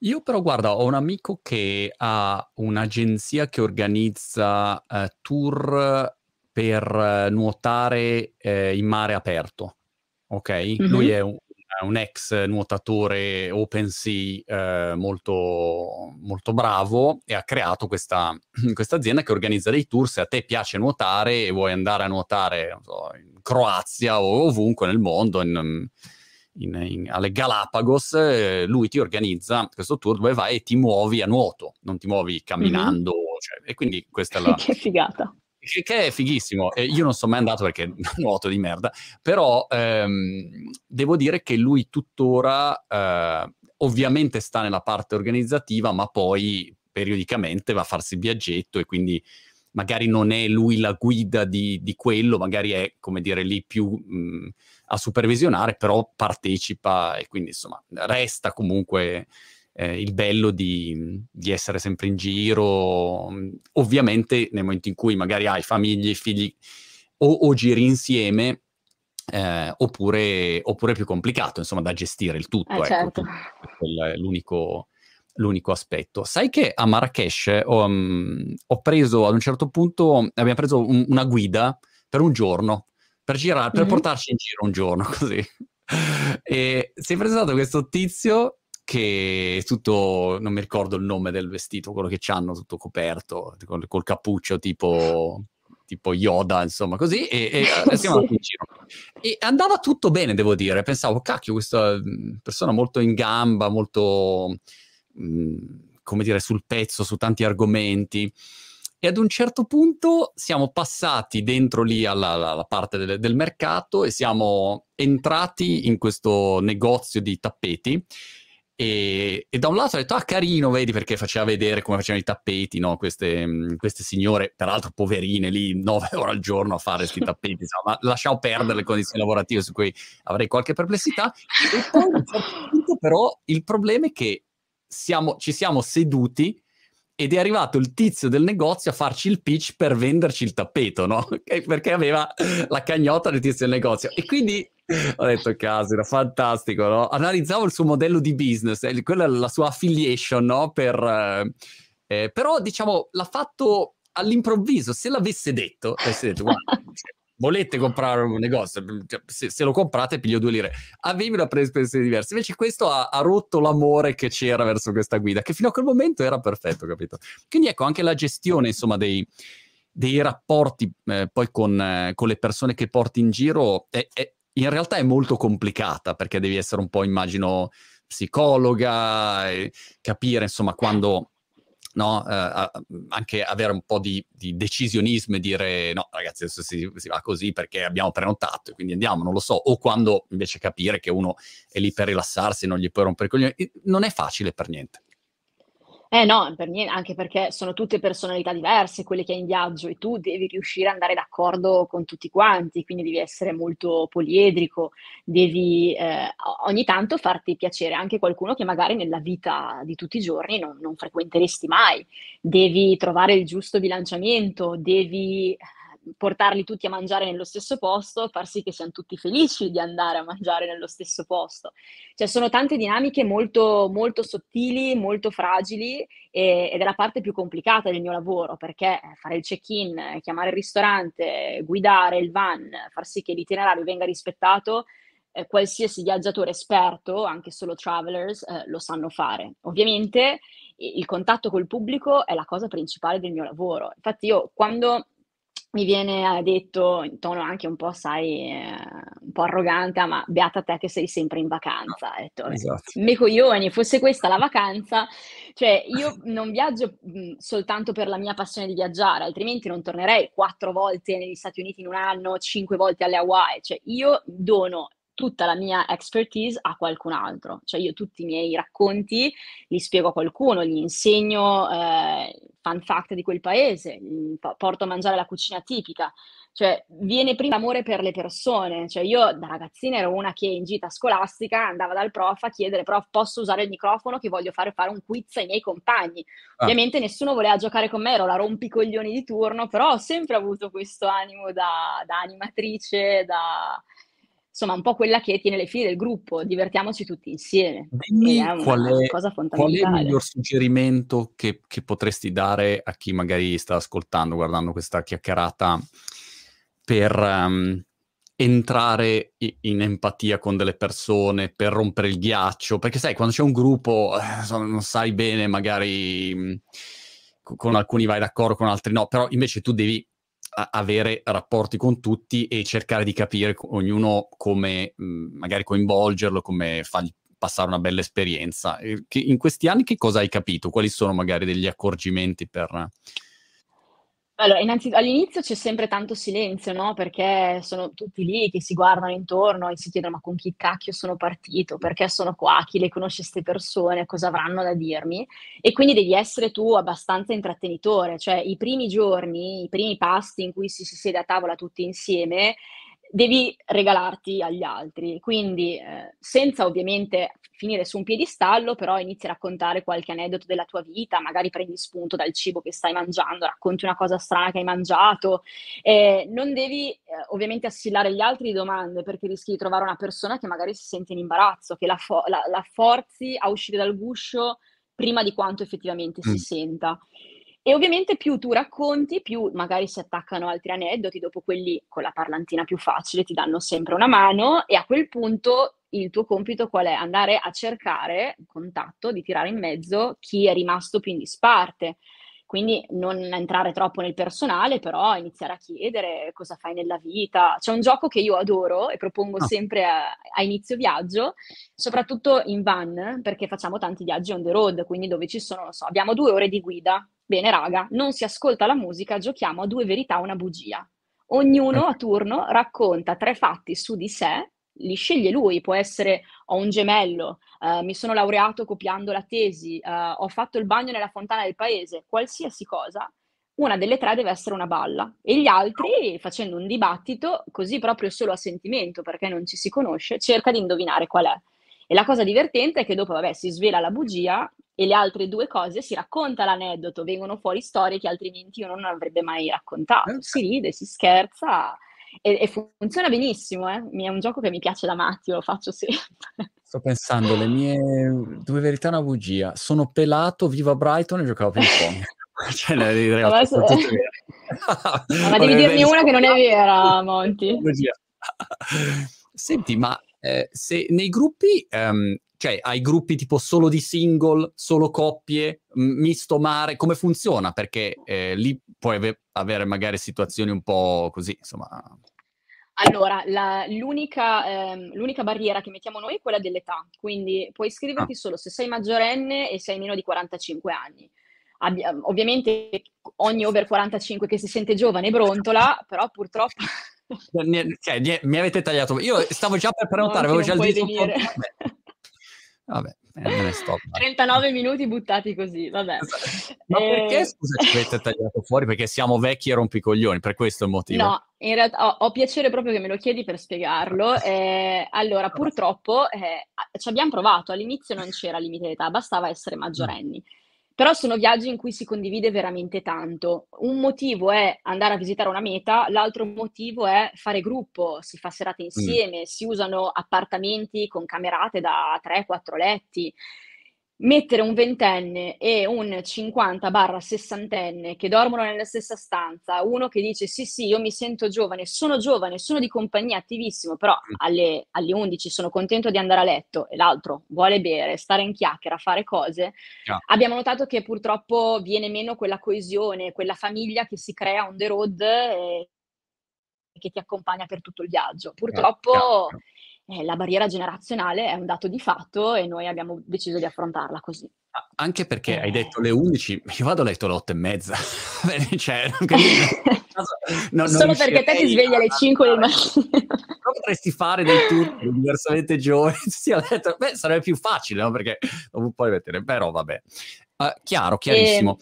Io però guarda, ho un amico che ha un'agenzia che organizza uh, tour per nuotare eh, in mare aperto. Ok? Mm-hmm. Lui è un, un, ex nuotatore open sea eh, molto, molto bravo e ha creato questa, azienda che organizza dei tour. Se a te piace nuotare e vuoi andare a nuotare so, in Croazia o ovunque nel mondo, in, in, in, alle Galapagos, eh, lui ti organizza questo tour dove vai e ti muovi a nuoto, non ti muovi camminando. Mm-hmm. Cioè, e quindi questa è la... che figata che, è fighissimo. E io non sono mai andato perché nuoto di merda, però ehm, devo dire che lui tuttora eh, ovviamente sta nella parte organizzativa, ma poi periodicamente va a farsi il viaggetto e quindi magari non è lui la guida di, di quello, magari è come dire lì più mh, a supervisionare, però partecipa e quindi insomma resta comunque eh, il bello di, di, essere sempre in giro. Ovviamente nel momento in cui magari hai famiglie, figli o, o giri insieme, eh, oppure, oppure, più complicato, insomma, da gestire il tutto. Eh, ecco, certo. è l'unico, l'unico, aspetto. Sai che a Marrakesh ho, um, ho, preso ad un certo punto, abbiamo preso un, una guida per un giorno, per girare, per mm-hmm. portarci in giro un giorno così. e si è presentato questo tizio che tutto, non mi ricordo il nome del vestito, quello che hanno tutto coperto, col, col cappuccio tipo, tipo Yoda, insomma, così, e, e giro. E andava tutto bene, devo dire. Pensavo, cacchio, questa persona molto in gamba, molto, mh, come dire, sul pezzo su tanti argomenti. E ad un certo punto siamo passati dentro lì alla, alla parte del, del mercato e siamo entrati in questo negozio di tappeti e, e, da un lato ho detto, ah carino, vedi perché faceva vedere come facevano i tappeti, no? queste, mm, queste, signore, peraltro poverine lì, nove ore al giorno a fare questi tappeti, insomma, lasciamo perdere le condizioni lavorative su cui avrei qualche perplessità. E poi a un certo punto però il problema è che siamo, ci siamo seduti ed è arrivato il tizio del negozio a farci il pitch per venderci il tappeto, no? Perché aveva la cagnotta del tizio del negozio. E quindi ho detto era fantastico, no? Analizzavo il suo modello di business, eh, quella è la sua affiliation, no? Per, eh, eh, però, diciamo, l'ha fatto all'improvviso. Se l'avesse detto, avesse detto, guarda, volete comprare un negozio, cioè, se, se, lo comprate piglio due lire. Avevi una predisposizione diversa. Invece questo ha, ha, rotto l'amore che c'era verso questa guida, che fino a quel momento era perfetto, capito? Quindi ecco, anche la gestione, insomma, dei, dei rapporti eh, poi con, eh, con, le persone che porti in giro è, è, in realtà è molto complicata perché devi essere un po', immagino, psicologa, capire, insomma, quando no? Eh, anche avere un po' di, di, decisionismo e dire no ragazzi adesso si, si, va così perché abbiamo prenotato e quindi andiamo, non lo so, o quando invece capire che uno è lì per rilassarsi e non gli puoi rompere i coglioni, non è facile per niente. Eh no, per niente, anche perché sono tutte personalità diverse quelle che hai in viaggio e tu devi riuscire ad andare d'accordo con tutti quanti, quindi devi essere molto poliedrico, devi eh, ogni tanto farti piacere anche qualcuno che magari nella vita di tutti i giorni non, non frequenteresti mai, devi trovare il giusto bilanciamento, devi portarli tutti a mangiare nello stesso posto, far sì che siano tutti felici di andare a mangiare nello stesso posto. Cioè sono tante dinamiche molto, molto sottili, molto fragili e, ed è la parte più complicata del mio lavoro perché fare il check-in, chiamare il ristorante, guidare il van, far sì che l'itinerario venga rispettato eh, qualsiasi viaggiatore esperto, anche solo travelers, eh, lo sanno fare. Ovviamente il contatto col pubblico è la cosa principale del mio lavoro. Infatti io quando mi viene detto in tono anche un po', sai, eh, un po' arrogante, ah, ma beata te che sei sempre in vacanza. Ho detto, esatto. me coglioni, fosse questa la vacanza, cioè io non viaggio mh, soltanto per la mia passione di viaggiare, altrimenti non tornerei quattro volte negli Stati Uniti in un anno, cinque volte alle Hawaii, cioè io dono tutta la mia expertise a qualcun altro. Cioè io tutti i miei racconti li spiego a qualcuno, gli insegno eh, fun fact di quel paese, porto a mangiare la cucina tipica. Cioè viene prima amore per le persone. Cioè io da ragazzina ero una che in gita scolastica andava dal prof a chiedere prof posso usare il microfono che voglio fare, fare un quiz ai miei compagni. Ah. Ovviamente nessuno voleva giocare con me, ero la rompicoglioni di turno, però ho sempre avuto questo animo da, da animatrice, da insomma un po' quella che tiene le file del gruppo, divertiamoci tutti insieme. Dimmi è qual, è, qual, è, il miglior suggerimento che, che, potresti dare a chi magari sta ascoltando, guardando questa chiacchierata, per um, entrare in empatia con delle persone, per rompere il ghiaccio? Perché sai, quando c'è un gruppo, eh, non sai bene, magari mh, con alcuni vai d'accordo, con altri no, però invece tu devi avere rapporti con tutti e cercare di capire ognuno come mh, magari coinvolgerlo, come fargli passare una bella esperienza. in questi anni che cosa hai capito? Quali sono magari degli accorgimenti per allora, innanzitutto all'inizio c'è sempre tanto silenzio, no? Perché sono tutti lì che si guardano intorno e si chiedono: "Ma con chi cacchio sono partito? Perché sono qua? Chi le conosce 'ste persone? Cosa avranno da dirmi?" E quindi devi essere tu abbastanza intrattenitore, cioè i primi giorni, i primi pasti in cui si si siede a tavola tutti insieme, devi regalarti agli altri. Quindi, eh, senza ovviamente finire su un piedistallo, però inizi a raccontare qualche aneddoto della tua vita, magari prendi spunto dal cibo che stai mangiando, racconti una cosa strana che hai mangiato. Eh, non devi eh, ovviamente assillare gli altri di domande perché rischi di trovare una persona che magari si sente in imbarazzo, che la, fo- la, la forzi a uscire dal guscio prima di quanto effettivamente mm. si senta. E ovviamente più tu racconti, più magari si attaccano altri aneddoti, dopo quelli con la parlantina più facile ti danno sempre una mano e a quel punto il tuo compito qual è? Andare a cercare contatto, di tirare in mezzo chi è rimasto più in disparte. Quindi non entrare troppo nel personale, però iniziare a chiedere cosa fai nella vita. C'è un gioco che io adoro e propongo oh. sempre a, a, inizio viaggio, soprattutto in van, perché facciamo tanti viaggi on the road, quindi dove ci sono, non so, abbiamo due ore di guida, Bene, raga, non si ascolta la musica, giochiamo a due verità, una bugia. Ognuno a turno racconta tre fatti su di sé, li sceglie lui, può essere ho un gemello, uh, mi sono laureato copiando la tesi, uh, ho fatto il bagno nella fontana del paese, qualsiasi cosa, una delle tre deve essere una balla e gli altri, facendo un dibattito, così proprio solo a sentimento, perché non ci si conosce, cerca di indovinare qual è. E la cosa divertente è che dopo, vabbè, si svela la bugia e le altre due cose si racconta l'aneddoto, vengono fuori storie che altrimenti uno non avrebbe mai raccontato. Eh, si ride, si scherza e, e funziona benissimo. Eh? È un gioco che mi piace da matti, lo faccio sempre. Sto pensando, le mie due verità e una bugia. Sono pelato, viva Brighton e giocavo ping pong. cioè, realtà sono tutte vere. ma devi dirmi una che non è vera, Monti. Senti, ma eh, se nei gruppi, um, cioè hai gruppi tipo solo di single, solo coppie, misto mare, come funziona? Perché eh, lì puoi ave- avere magari situazioni un po' così, insomma. Allora, la, l'unica, ehm, l'unica, barriera che mettiamo noi è quella dell'età, quindi puoi iscriverti ah. solo se sei maggiorenne e sei meno di 45 anni. Abbi- ovviamente ogni over 45 che si sente giovane brontola, però purtroppo cioè, mi avete tagliato. Io stavo già per prenotare, avevo già il dito. Vabbè, eh, me ne sto. 39 minuti buttati così, vabbè. Esatto. Ma eh... perché, scusa, ci avete tagliato fuori? Perché siamo vecchi e rompicoglioni, per questo è il motivo. No, in realtà ho, ho piacere proprio che me lo chiedi per spiegarlo. Eh, allora, purtroppo eh, ci abbiamo provato, all'inizio non c'era limite d'età, bastava essere maggiorenni. Però sono viaggi in cui si condivide veramente tanto. Un motivo è andare a visitare una meta, l'altro motivo è fare gruppo, si fa serate Mh. insieme, si usano appartamenti con camerate da 3-4 letti. Mettere un ventenne e un 50/60enne che dormono nella stessa stanza, uno che dice: "Sì, sì, io mi sento giovane, sono giovane, sono di compagnia, attivissimo, però Mh. alle alle 11 sono contento di andare a letto", e l'altro vuole bere, stare in chiacchiera, fare cose, Chia abbiamo notato che purtroppo viene meno quella coesione, quella famiglia che si crea on the road e che ti accompagna per tutto il viaggio. Purtroppo, chiaro. Eh, la barriera generazionale è un dato di fatto e noi abbiamo deciso di affrontarla così. Anche perché hai Eh detto le 11, io vado a letto alle 8 e mezza. cioè, non Solo perché te ti svegli alle 5 del andare mattino. però potresti fare dei tour diversamente giovani, sì a letto beh, sarebbe più facile, no, perché dopo po' mettere però vabbè. Uhm, chiaro, Ehm, chiarissimo.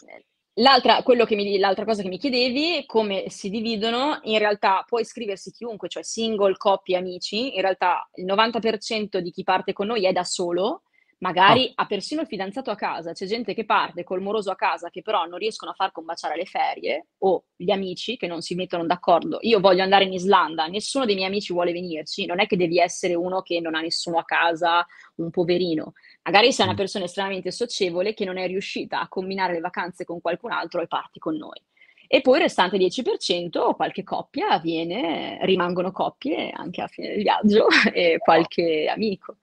L'altra che mi l'altra cosa che mi chiedevi, come si dividono, in realtà può iscriversi chiunque, cioè single, coppie, amici. In realtà il 90% di chi parte con noi è da solo, Magari ha persino il fidanzato a casa. C'è gente che parte col moroso a casa che però non riescono a far combaciare le ferie, o gli amici che non si mettono d'accordo. Io voglio andare in Islanda, nessuno dei miei amici vuole venirci, non è che devi essere uno che non ha nessuno a casa, un poverino. Magari sei una Mh. persona estremamente socievole che non è riuscita a combinare le vacanze con qualcun altro e parti con noi. E poi il restante 10% qualche coppia viene rimangono coppie anche a fine del viaggio e qualche amico.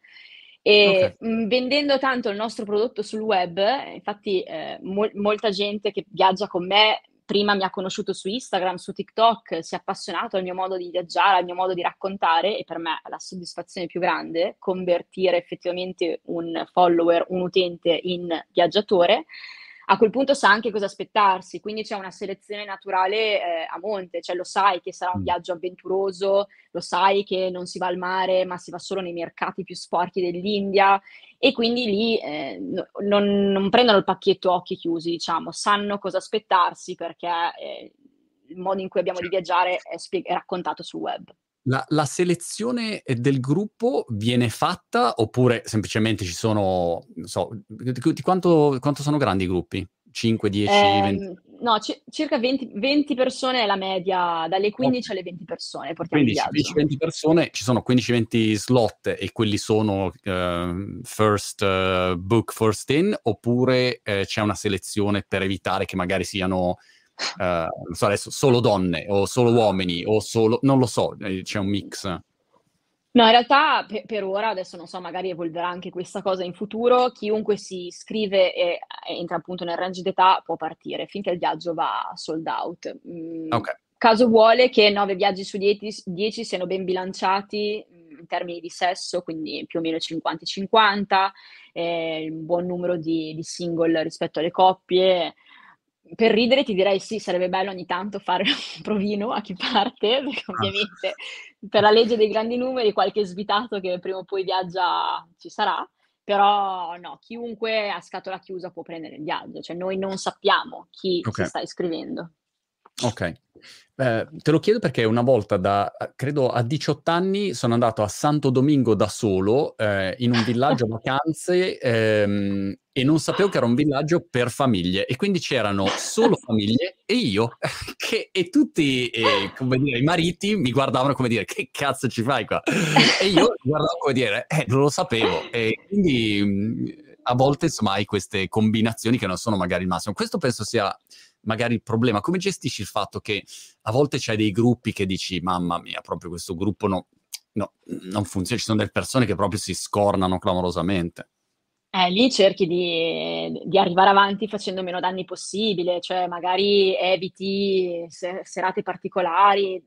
Okay. E, mhmm, vendendo tanto il nostro prodotto sul web, infatti, ehm, mol molta gente che viaggia con me prima mi ha conosciuto su Instagram, su TikTok, si è appassionato al mio modo di viaggiare, al mio modo di raccontare e per me la soddisfazione più grande convertire effettivamente un follower, un utente in viaggiatore. A quel punto sa anche cosa aspettarsi, quindi c'è una selezione naturale, ehm, a monte, cioè lo sai che sarà un Mh. viaggio avventuroso, lo sai che non si va al mare, ma si va solo nei mercati più sporchi dell'India e quindi lì, no non non prendono il pacchetto occhi chiusi, diciamo, sanno cosa aspettarsi perché, ehm, il modo in cui abbiamo di viaggiare è spie è raccontato sul web. La la selezione, ehm, del gruppo viene fatta oppure semplicemente ci sono, non so, di quanto quanto sono grandi i gruppi? 5, 10, 20? Ehm, no, ci circa 20 20 persone è la media, dalle Okay. 15 alle 20 persone portiamo in 15, 15, viaggio. 20 persone, ci sono 15, 20 slot e quelli sono, uhm, first book, first in oppure, ehm, c'è una selezione per evitare che magari siano, uhm, non so adesso, solo donne o solo uomini o solo non lo so, ehm, c'è un mix? No, in realtà pe per ora, adesso non so, magari evolverà anche questa cosa in futuro, chiunque si iscrive e entra appunto nel range d'età può partire finché il viaggio va sold out. Mhmm, Okay. caso vuole che 9 viaggi su dieti 10 siano ben bilanciati, mhmm, in termini di sesso, quindi più o meno 50 e 50, ehm, un buon numero di di single rispetto alle coppie. Per ridere ti direi sì, sarebbe bello ogni tanto fare un provino a chi parte, perché Ah. ovviamente per la legge dei grandi numeri qualche svitato che prima o poi viaggia ci sarà, però no, chiunque a scatola chiusa può prendere il viaggio, cioè noi non sappiamo chi si Okay. sta iscrivendo. Okay. Ehm, te lo chiedo perché una volta da a credo a 18 anni sono andato a Santo Domingo da solo, ehm, in un villaggio vacanze, ehm, e non sapevo che era un villaggio per famiglie e quindi c'erano solo famiglie e io che e tutti, come dire, i mariti mi guardavano come dire: "Che cazzo ci fai qua?" E io guardavo come dire: "Eh, non lo sapevo." E quindi, mhmm, a volte insomma hai queste combinazioni che non sono magari il massimo. Questo penso sia magari il problema. Come gestisci il fatto che a volte c'hai dei gruppi che dici: "Mamma mia, proprio questo gruppo no no non funziona." Ci sono delle persone che proprio si scornano clamorosamente. Eh, lì cerchi di di arrivare avanti facendo meno danni possibile, cioè magari eviti se serate particolari,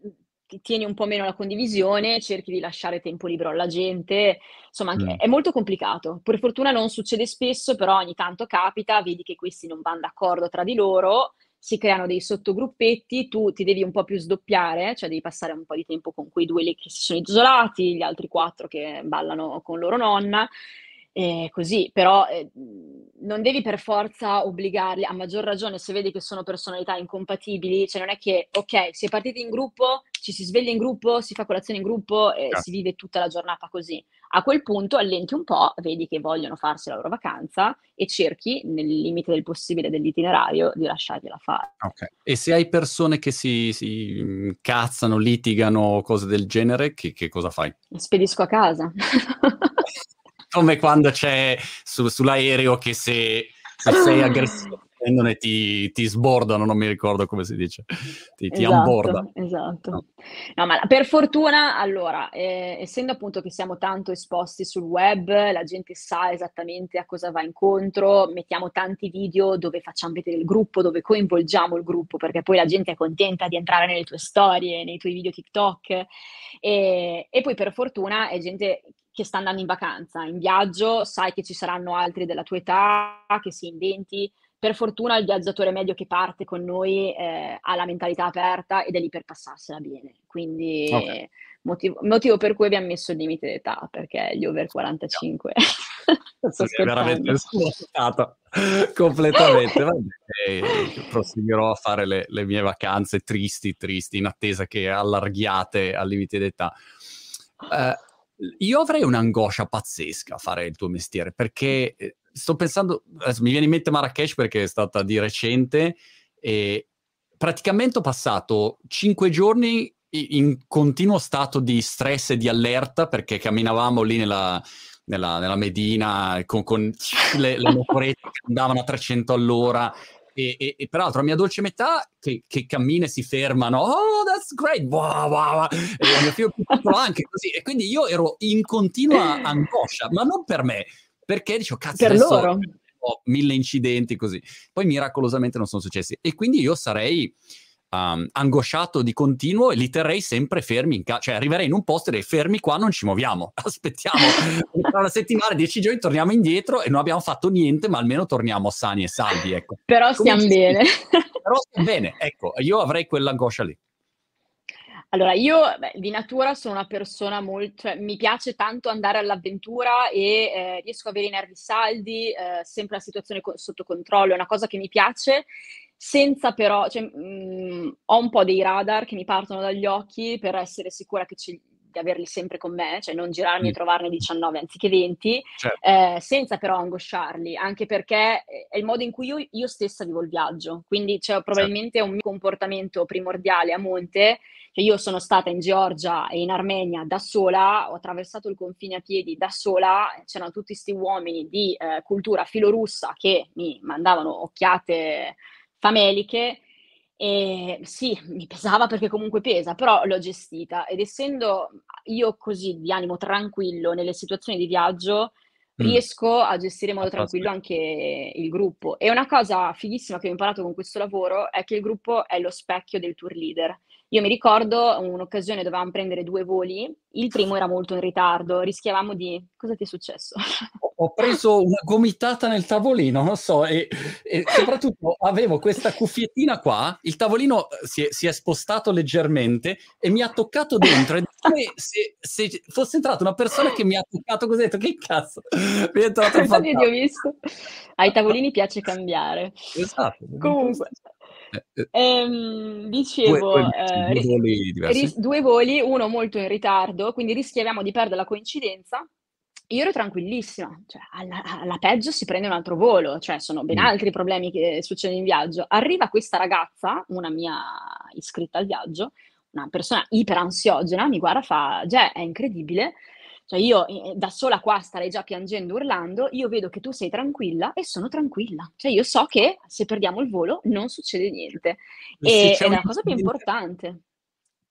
ti tieni un po' meno la condivisione, cerchi di lasciare tempo libero alla gente, insomma anche Mh. è molto complicato. Per fortuna non succede spesso, però ogni tanto capita, vedi che questi non van d'accordo tra di loro, si creano dei sottogruppetti, tu ti devi un po' più sdoppiare, cioè devi passare un po' di tempo con quei 2 lì che si sono isolati, gli altri 4 che ballano con loro nonna E così, però, ehm, non devi per forza obbligarli, a maggior ragione se vedi che sono personalità incompatibili, cioè non è che, okay, si è partiti in gruppo, ci si sveglia in gruppo, si fa colazione in gruppo e Cer si vive tutta la giornata così. A quel punto allenti un po', vedi che vogliono farsi la loro vacanza e cerchi, nel limite del possibile dell'itinerario, di lasciargliela fare. Okay. E se hai persone che si si incazzano, litigano, cose del genere, che che cosa fai? Spedisco a casa. Come quando c'è su sull'aereo che se se sei aggressivo prendono e ti ti sbordano, non mi ricordo come si dice, ti ti. Esatto, esatto. No. No, ma per fortuna allora, ehm, essendo appunto che siamo tanto esposti sul web, la gente sa esattamente a cosa va incontro, mettiamo tanti video dove facciam vedere il gruppo, dove coinvolgiamo il gruppo, perché poi la gente è contenta di entrare nelle tue storie, nei tuoi video TikTok. Ehm, e poi per fortuna è gente che sta andando in vacanza, in viaggio, sai che ci saranno altri della tua età, che si inventi. Per fortuna il viaggiatore medio che parte con noi, ehm, ha la mentalità aperta ed è lì per passarsela bene. Okay. Quindi motivo motivo per cui abbiam messo il limite d'età, perché gli over 45 sto Così è veramente svuotata completamente. Va bene, proseguirò a fare le le mie vacanze tristi, tristi, in attesa che allarghiate al limite d'età. Ehm, io avrei un'angoscia pazzesca a fare il tuo mestiere, perché, ehm, sto pensando adesso mi viene in mente Marrakech perché è stata di recente, e praticamente ho passato 5 giorni in continuo stato di stress e di allerta, perché camminavamo lì nella nella nella Medina con con le le motorette che andavano a 300 all'ora e e e peraltro a mia dolce metà che che cammina e si fermano: "Oh, that's great!" "Wow, wow, wow!" E mio figlio più piccolo anche così. E quindi io ero in continua angoscia, ma non per me, perché dicevo: "Cazzo Per adesso loro. ho 1000 incidenti così." Poi miracolosamente non son successi. E quindi io sarei, uhm, angosciato di continuo e li terrei sempre fermi in ca cioè arriverei in un posto e direi: "Fermi qua, non ci muoviamo, aspettiamo tra 1 settimana, 10 giorni torniamo indietro e non abbiamo fatto niente, ma almeno torniamo sani e salvi", ecco. Però Come stiam gesti bene. però stiam bene, ecco, io avrei quell'angoscia lì. Allora io, beh, di natura sono una persona mol cioè mi piace tanto andare all'avventura e, ehm, riesco a avere i nervi saldi, ehm, sempre la situazione co sotto controllo, è una cosa che mi piace, senza però cioè, mhmm, ho un po' dei radar che mi partono dagli occhi per essere sicura che ci di averli sempre con me, cioè non girarmi Mh. e trovarne 19 anziché 20, Cer ehm, senza però angosciarli, anche perché è è il modo in cui io io stessa vivo il viaggio. Quindi c'è Cer probabilmente un mio comportamento primordiale a monte, che io sono stata in Georgia e in Armenia da sola, ho attraversato il confine a piedi da sola, c'erano tutti 'sti uomini di, ehm, cultura filorussa che mi mandavano occhiate fameliche. Ehm, sì, mi pesava perché comunque pesa, però l'ho gestita ed essendo io così di animo tranquillo nelle situazioni di viaggio, Mh. riesco a gestire in modo Fantastico. tranquillo anche il gruppo. E una cosa fighissima che ho imparato con questo lavoro è che il gruppo è lo specchio del tour leader. Io mi ricordo un'occasione dovevam prendere 2 voli, il primo era molto in ritardo, rischiavamo di cosa ti è successo? Ho preso una gomitata nel tavolino, non so, e e soprattutto avevo questa cuffiettina qua, il tavolino, uhm, si è si è spostato leggermente e mi ha toccato dentro. È come se se fosse entrata una persona che mi ha toccato così, ho detto: "Che cazzo?" Mi è entrato Infatti ti ho visto. Ai tavolini piace cambiare. Esatto, Comunque, Eh, eh. Ehm, 2- 2 dicevo, ehm, 2 ri voli ris 2 voli, 1 molto in ritardo, quindi rischiavamo di perdere la coincidenza. Io ero tranquillissima, cioè alla alla peggio si prende un altro volo, cioè sono ben Mh. altri i problemi che succedono in viaggio. Arriva questa ragazza, una mia iscritta al viaggio, una persona iperansiogena, mi guarda fa: "Geh, è incredibile, cioè io, i da sola qua starei già piangendo, urlando, io vedo che tu sei tranquilla e sono tranquilla. Cioè io so che se perdiamo il volo non succede niente." E se E ed è la cosa più importante.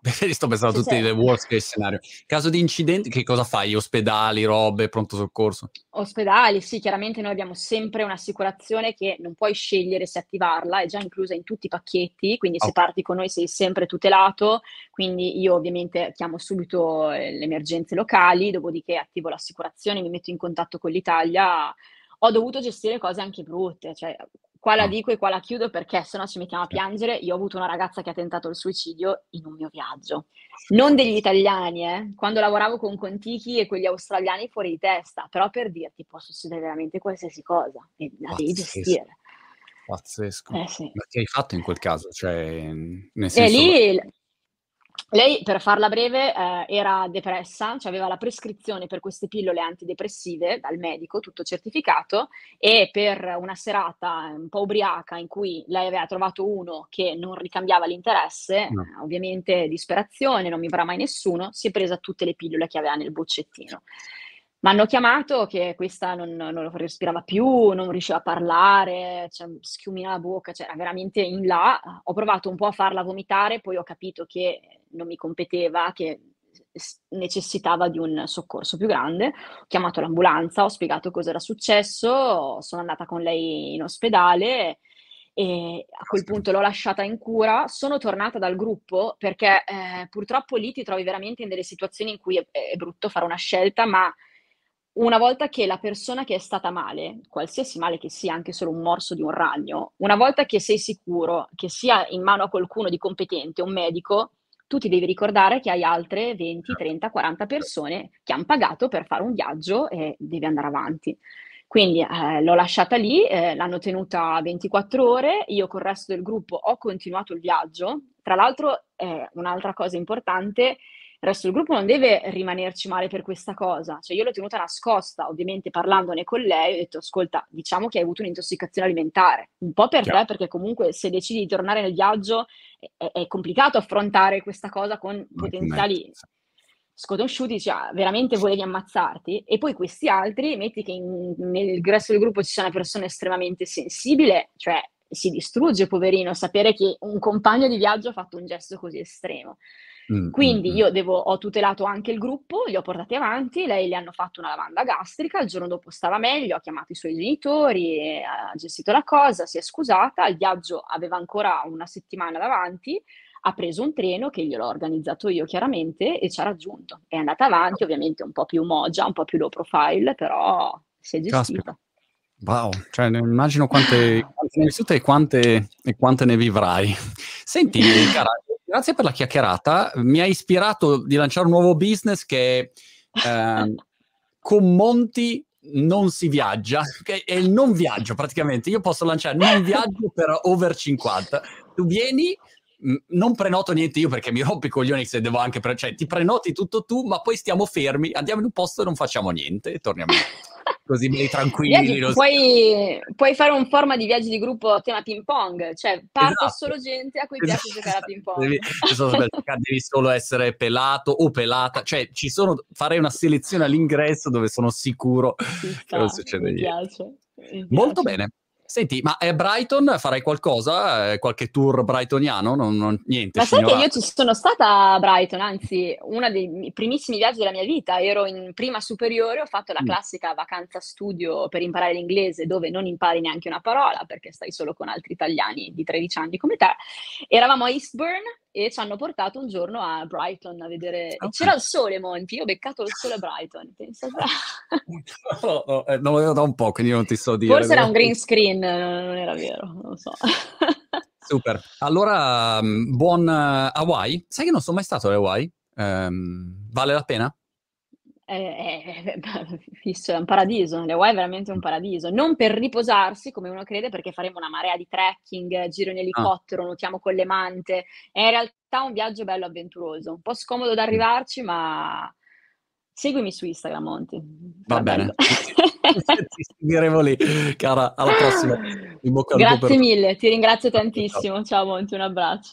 Sto pensando a Se tutti c'è le worst case scenario. Caso di incidenti che cosa fai? Ospedali, robe, pronto soccorso? Ospedali, sì, chiaramente noi abbiamo sempre un'assicurazione che non puoi scegliere se attivarla, è già inclusa in tutti i pacchetti, quindi se Okay. parti con noi sei sempre tutelato. Quindi io ovviamente chiamo subito, ehm, le emergenze locali, dopodiché attivo l'assicurazione, mi metto in contatto con l'Italia. Ho dovuto gestire cose anche brutte, cioè qua la dico e qua la chiudo perché sennò ci mettiamo a piangere. Io ho avuto una ragazza che ha tentato il suicidio in un mio viaggio. Non degli italiani, eh? quando lavoravo con Contichi e quegli australiani fuori di testa, però per dirti può succedere veramente qualsiasi cosa e la devi gestire. Pazzesco. Eh, sì. Ma che hai fatto in quel caso? Cioè, nel senso... E lì lei, per farla breve, eh, era depressa, cioè aveva la prescrizione per queste pillole antidepressive dal medico, tutto certificato, e per una serata un po' ubriaca in cui lei aveva trovato uno che non ricambiava l'interesse, no. eh, ovviamente disperazione, non mi vorrà mai nessuno, si è presa tutte le pillole che aveva nel boccettino. Mi hanno chiamato che questa non, non, respirava più, non riusciva a parlare, cioè, schiumina la bocca, cioè era veramente in là. Ho provato un po' a farla vomitare, poi ho capito che non mi competeva, che necessitava di un soccorso più grande. Ho chiamato l'ambulanza, ho spiegato cosa era successo, sono andata con lei in ospedale e a quel punto l'ho lasciata in cura. Sono tornata dal gruppo perché eh, purtroppo lì ti trovi veramente in delle situazioni in cui è, è brutto fare una scelta, ma una volta che la persona che è stata male, qualsiasi male che sia, anche solo un morso di un ragno, una volta che sei sicuro che sia in mano a qualcuno di competente, un medico, tu ti devi ricordare che hai altre 20, 30, 40 persone che hanno pagato per fare un viaggio e devi andare avanti. Quindi eh, l'ho lasciata lì, eh, l'hanno tenuta 24 ore, io col resto del gruppo ho continuato il viaggio. Tra l'altro, eh, un'altra cosa importante il resto del gruppo non deve rimanerci male per questa cosa. Cioè, io l'ho tenuta nascosta, ovviamente parlandone con lei, ho detto, ascolta, diciamo che hai avuto un'intossicazione alimentare. Un po' per Chiaro. te, perché comunque se decidi di tornare nel viaggio è, è complicato affrontare questa cosa con potenziali sconosciuti, cioè veramente volevi ammazzarti. E poi questi altri, metti che in, nel resto del gruppo ci sia una persona estremamente sensibile, cioè si distrugge, poverino, sapere che un compagno di viaggio ha fatto un gesto così estremo. Mm, Quindi mm, mm. io devo, ho tutelato anche il gruppo, li ho portati avanti, lei gli hanno fatto una lavanda gastrica, il giorno dopo stava meglio, ha chiamato i suoi genitori, ha gestito la cosa, si è scusata, il viaggio aveva ancora una settimana davanti, ha preso un treno che gliel'ho organizzato io chiaramente e ci ha raggiunto. È andata avanti, ovviamente un po' più mogia, un po' più low profile, però si è gestita. Caspita. Wow, cioè immagino quante, quante ne hai vissute e quante, e quante ne vivrai. Senti, cara, grazie per la chiacchierata. Mi ha ispirato di lanciare un nuovo business che eh, con Monti non si viaggia, che è il non viaggio praticamente. Io posso lanciare non viaggio per over 50. Tu vieni, non prenoto niente io perché mi rompo i coglioni se devo anche... Pre- cioè, ti prenoti tutto tu, ma poi stiamo fermi, andiamo in un posto e non facciamo niente e torniamo così belli tranquilli. Viaggi, puoi, puoi, fare un forma di viaggi di gruppo a tema ping pong, cioè parte esatto. solo gente a cui esatto. piace giocare a ping pong. Devi, devi, solo essere pelato o pelata, cioè ci sono, farei una selezione all'ingresso dove sono sicuro che non succede niente. Molto bene. Senti, ma è Brighton farai qualcosa? Eh, qualche tour brightoniano? Non, non, niente. Ma sai che io ci sono stata a Brighton, anzi, uno dei primissimi viaggi della mia vita. Ero in prima superiore, ho fatto la mm. classica vacanza studio per imparare l'inglese, dove non impari neanche una parola perché stai solo con altri italiani di 13 anni come te. Eravamo a Eastbourne e ci hanno portato un giorno a Brighton a vedere. Okay. C'era il sole, Monti. Io ho beccato il sole a Brighton. Pensa no, no, eh, non lo vedo da un po', quindi non ti so dire. Forse era un green screen, non era vero, non lo so. Super. Allora, mm, buon uh, Hawaii. Sai che non sono mai stato a Hawaii? Um, vale la pena? è, è, un paradiso, le Hawaii è veramente un paradiso, non per riposarsi come uno crede perché faremo una marea di trekking, giro in ah. elicottero, ah. nuotiamo con le mante, è in realtà un viaggio bello avventuroso, un po' scomodo da arrivarci ma seguimi su Instagram Monti. Va bene, ti seguiremo lì, cara, alla prossima. Grazie mille, ti ringrazio tantissimo, ciao Monti, un abbraccio.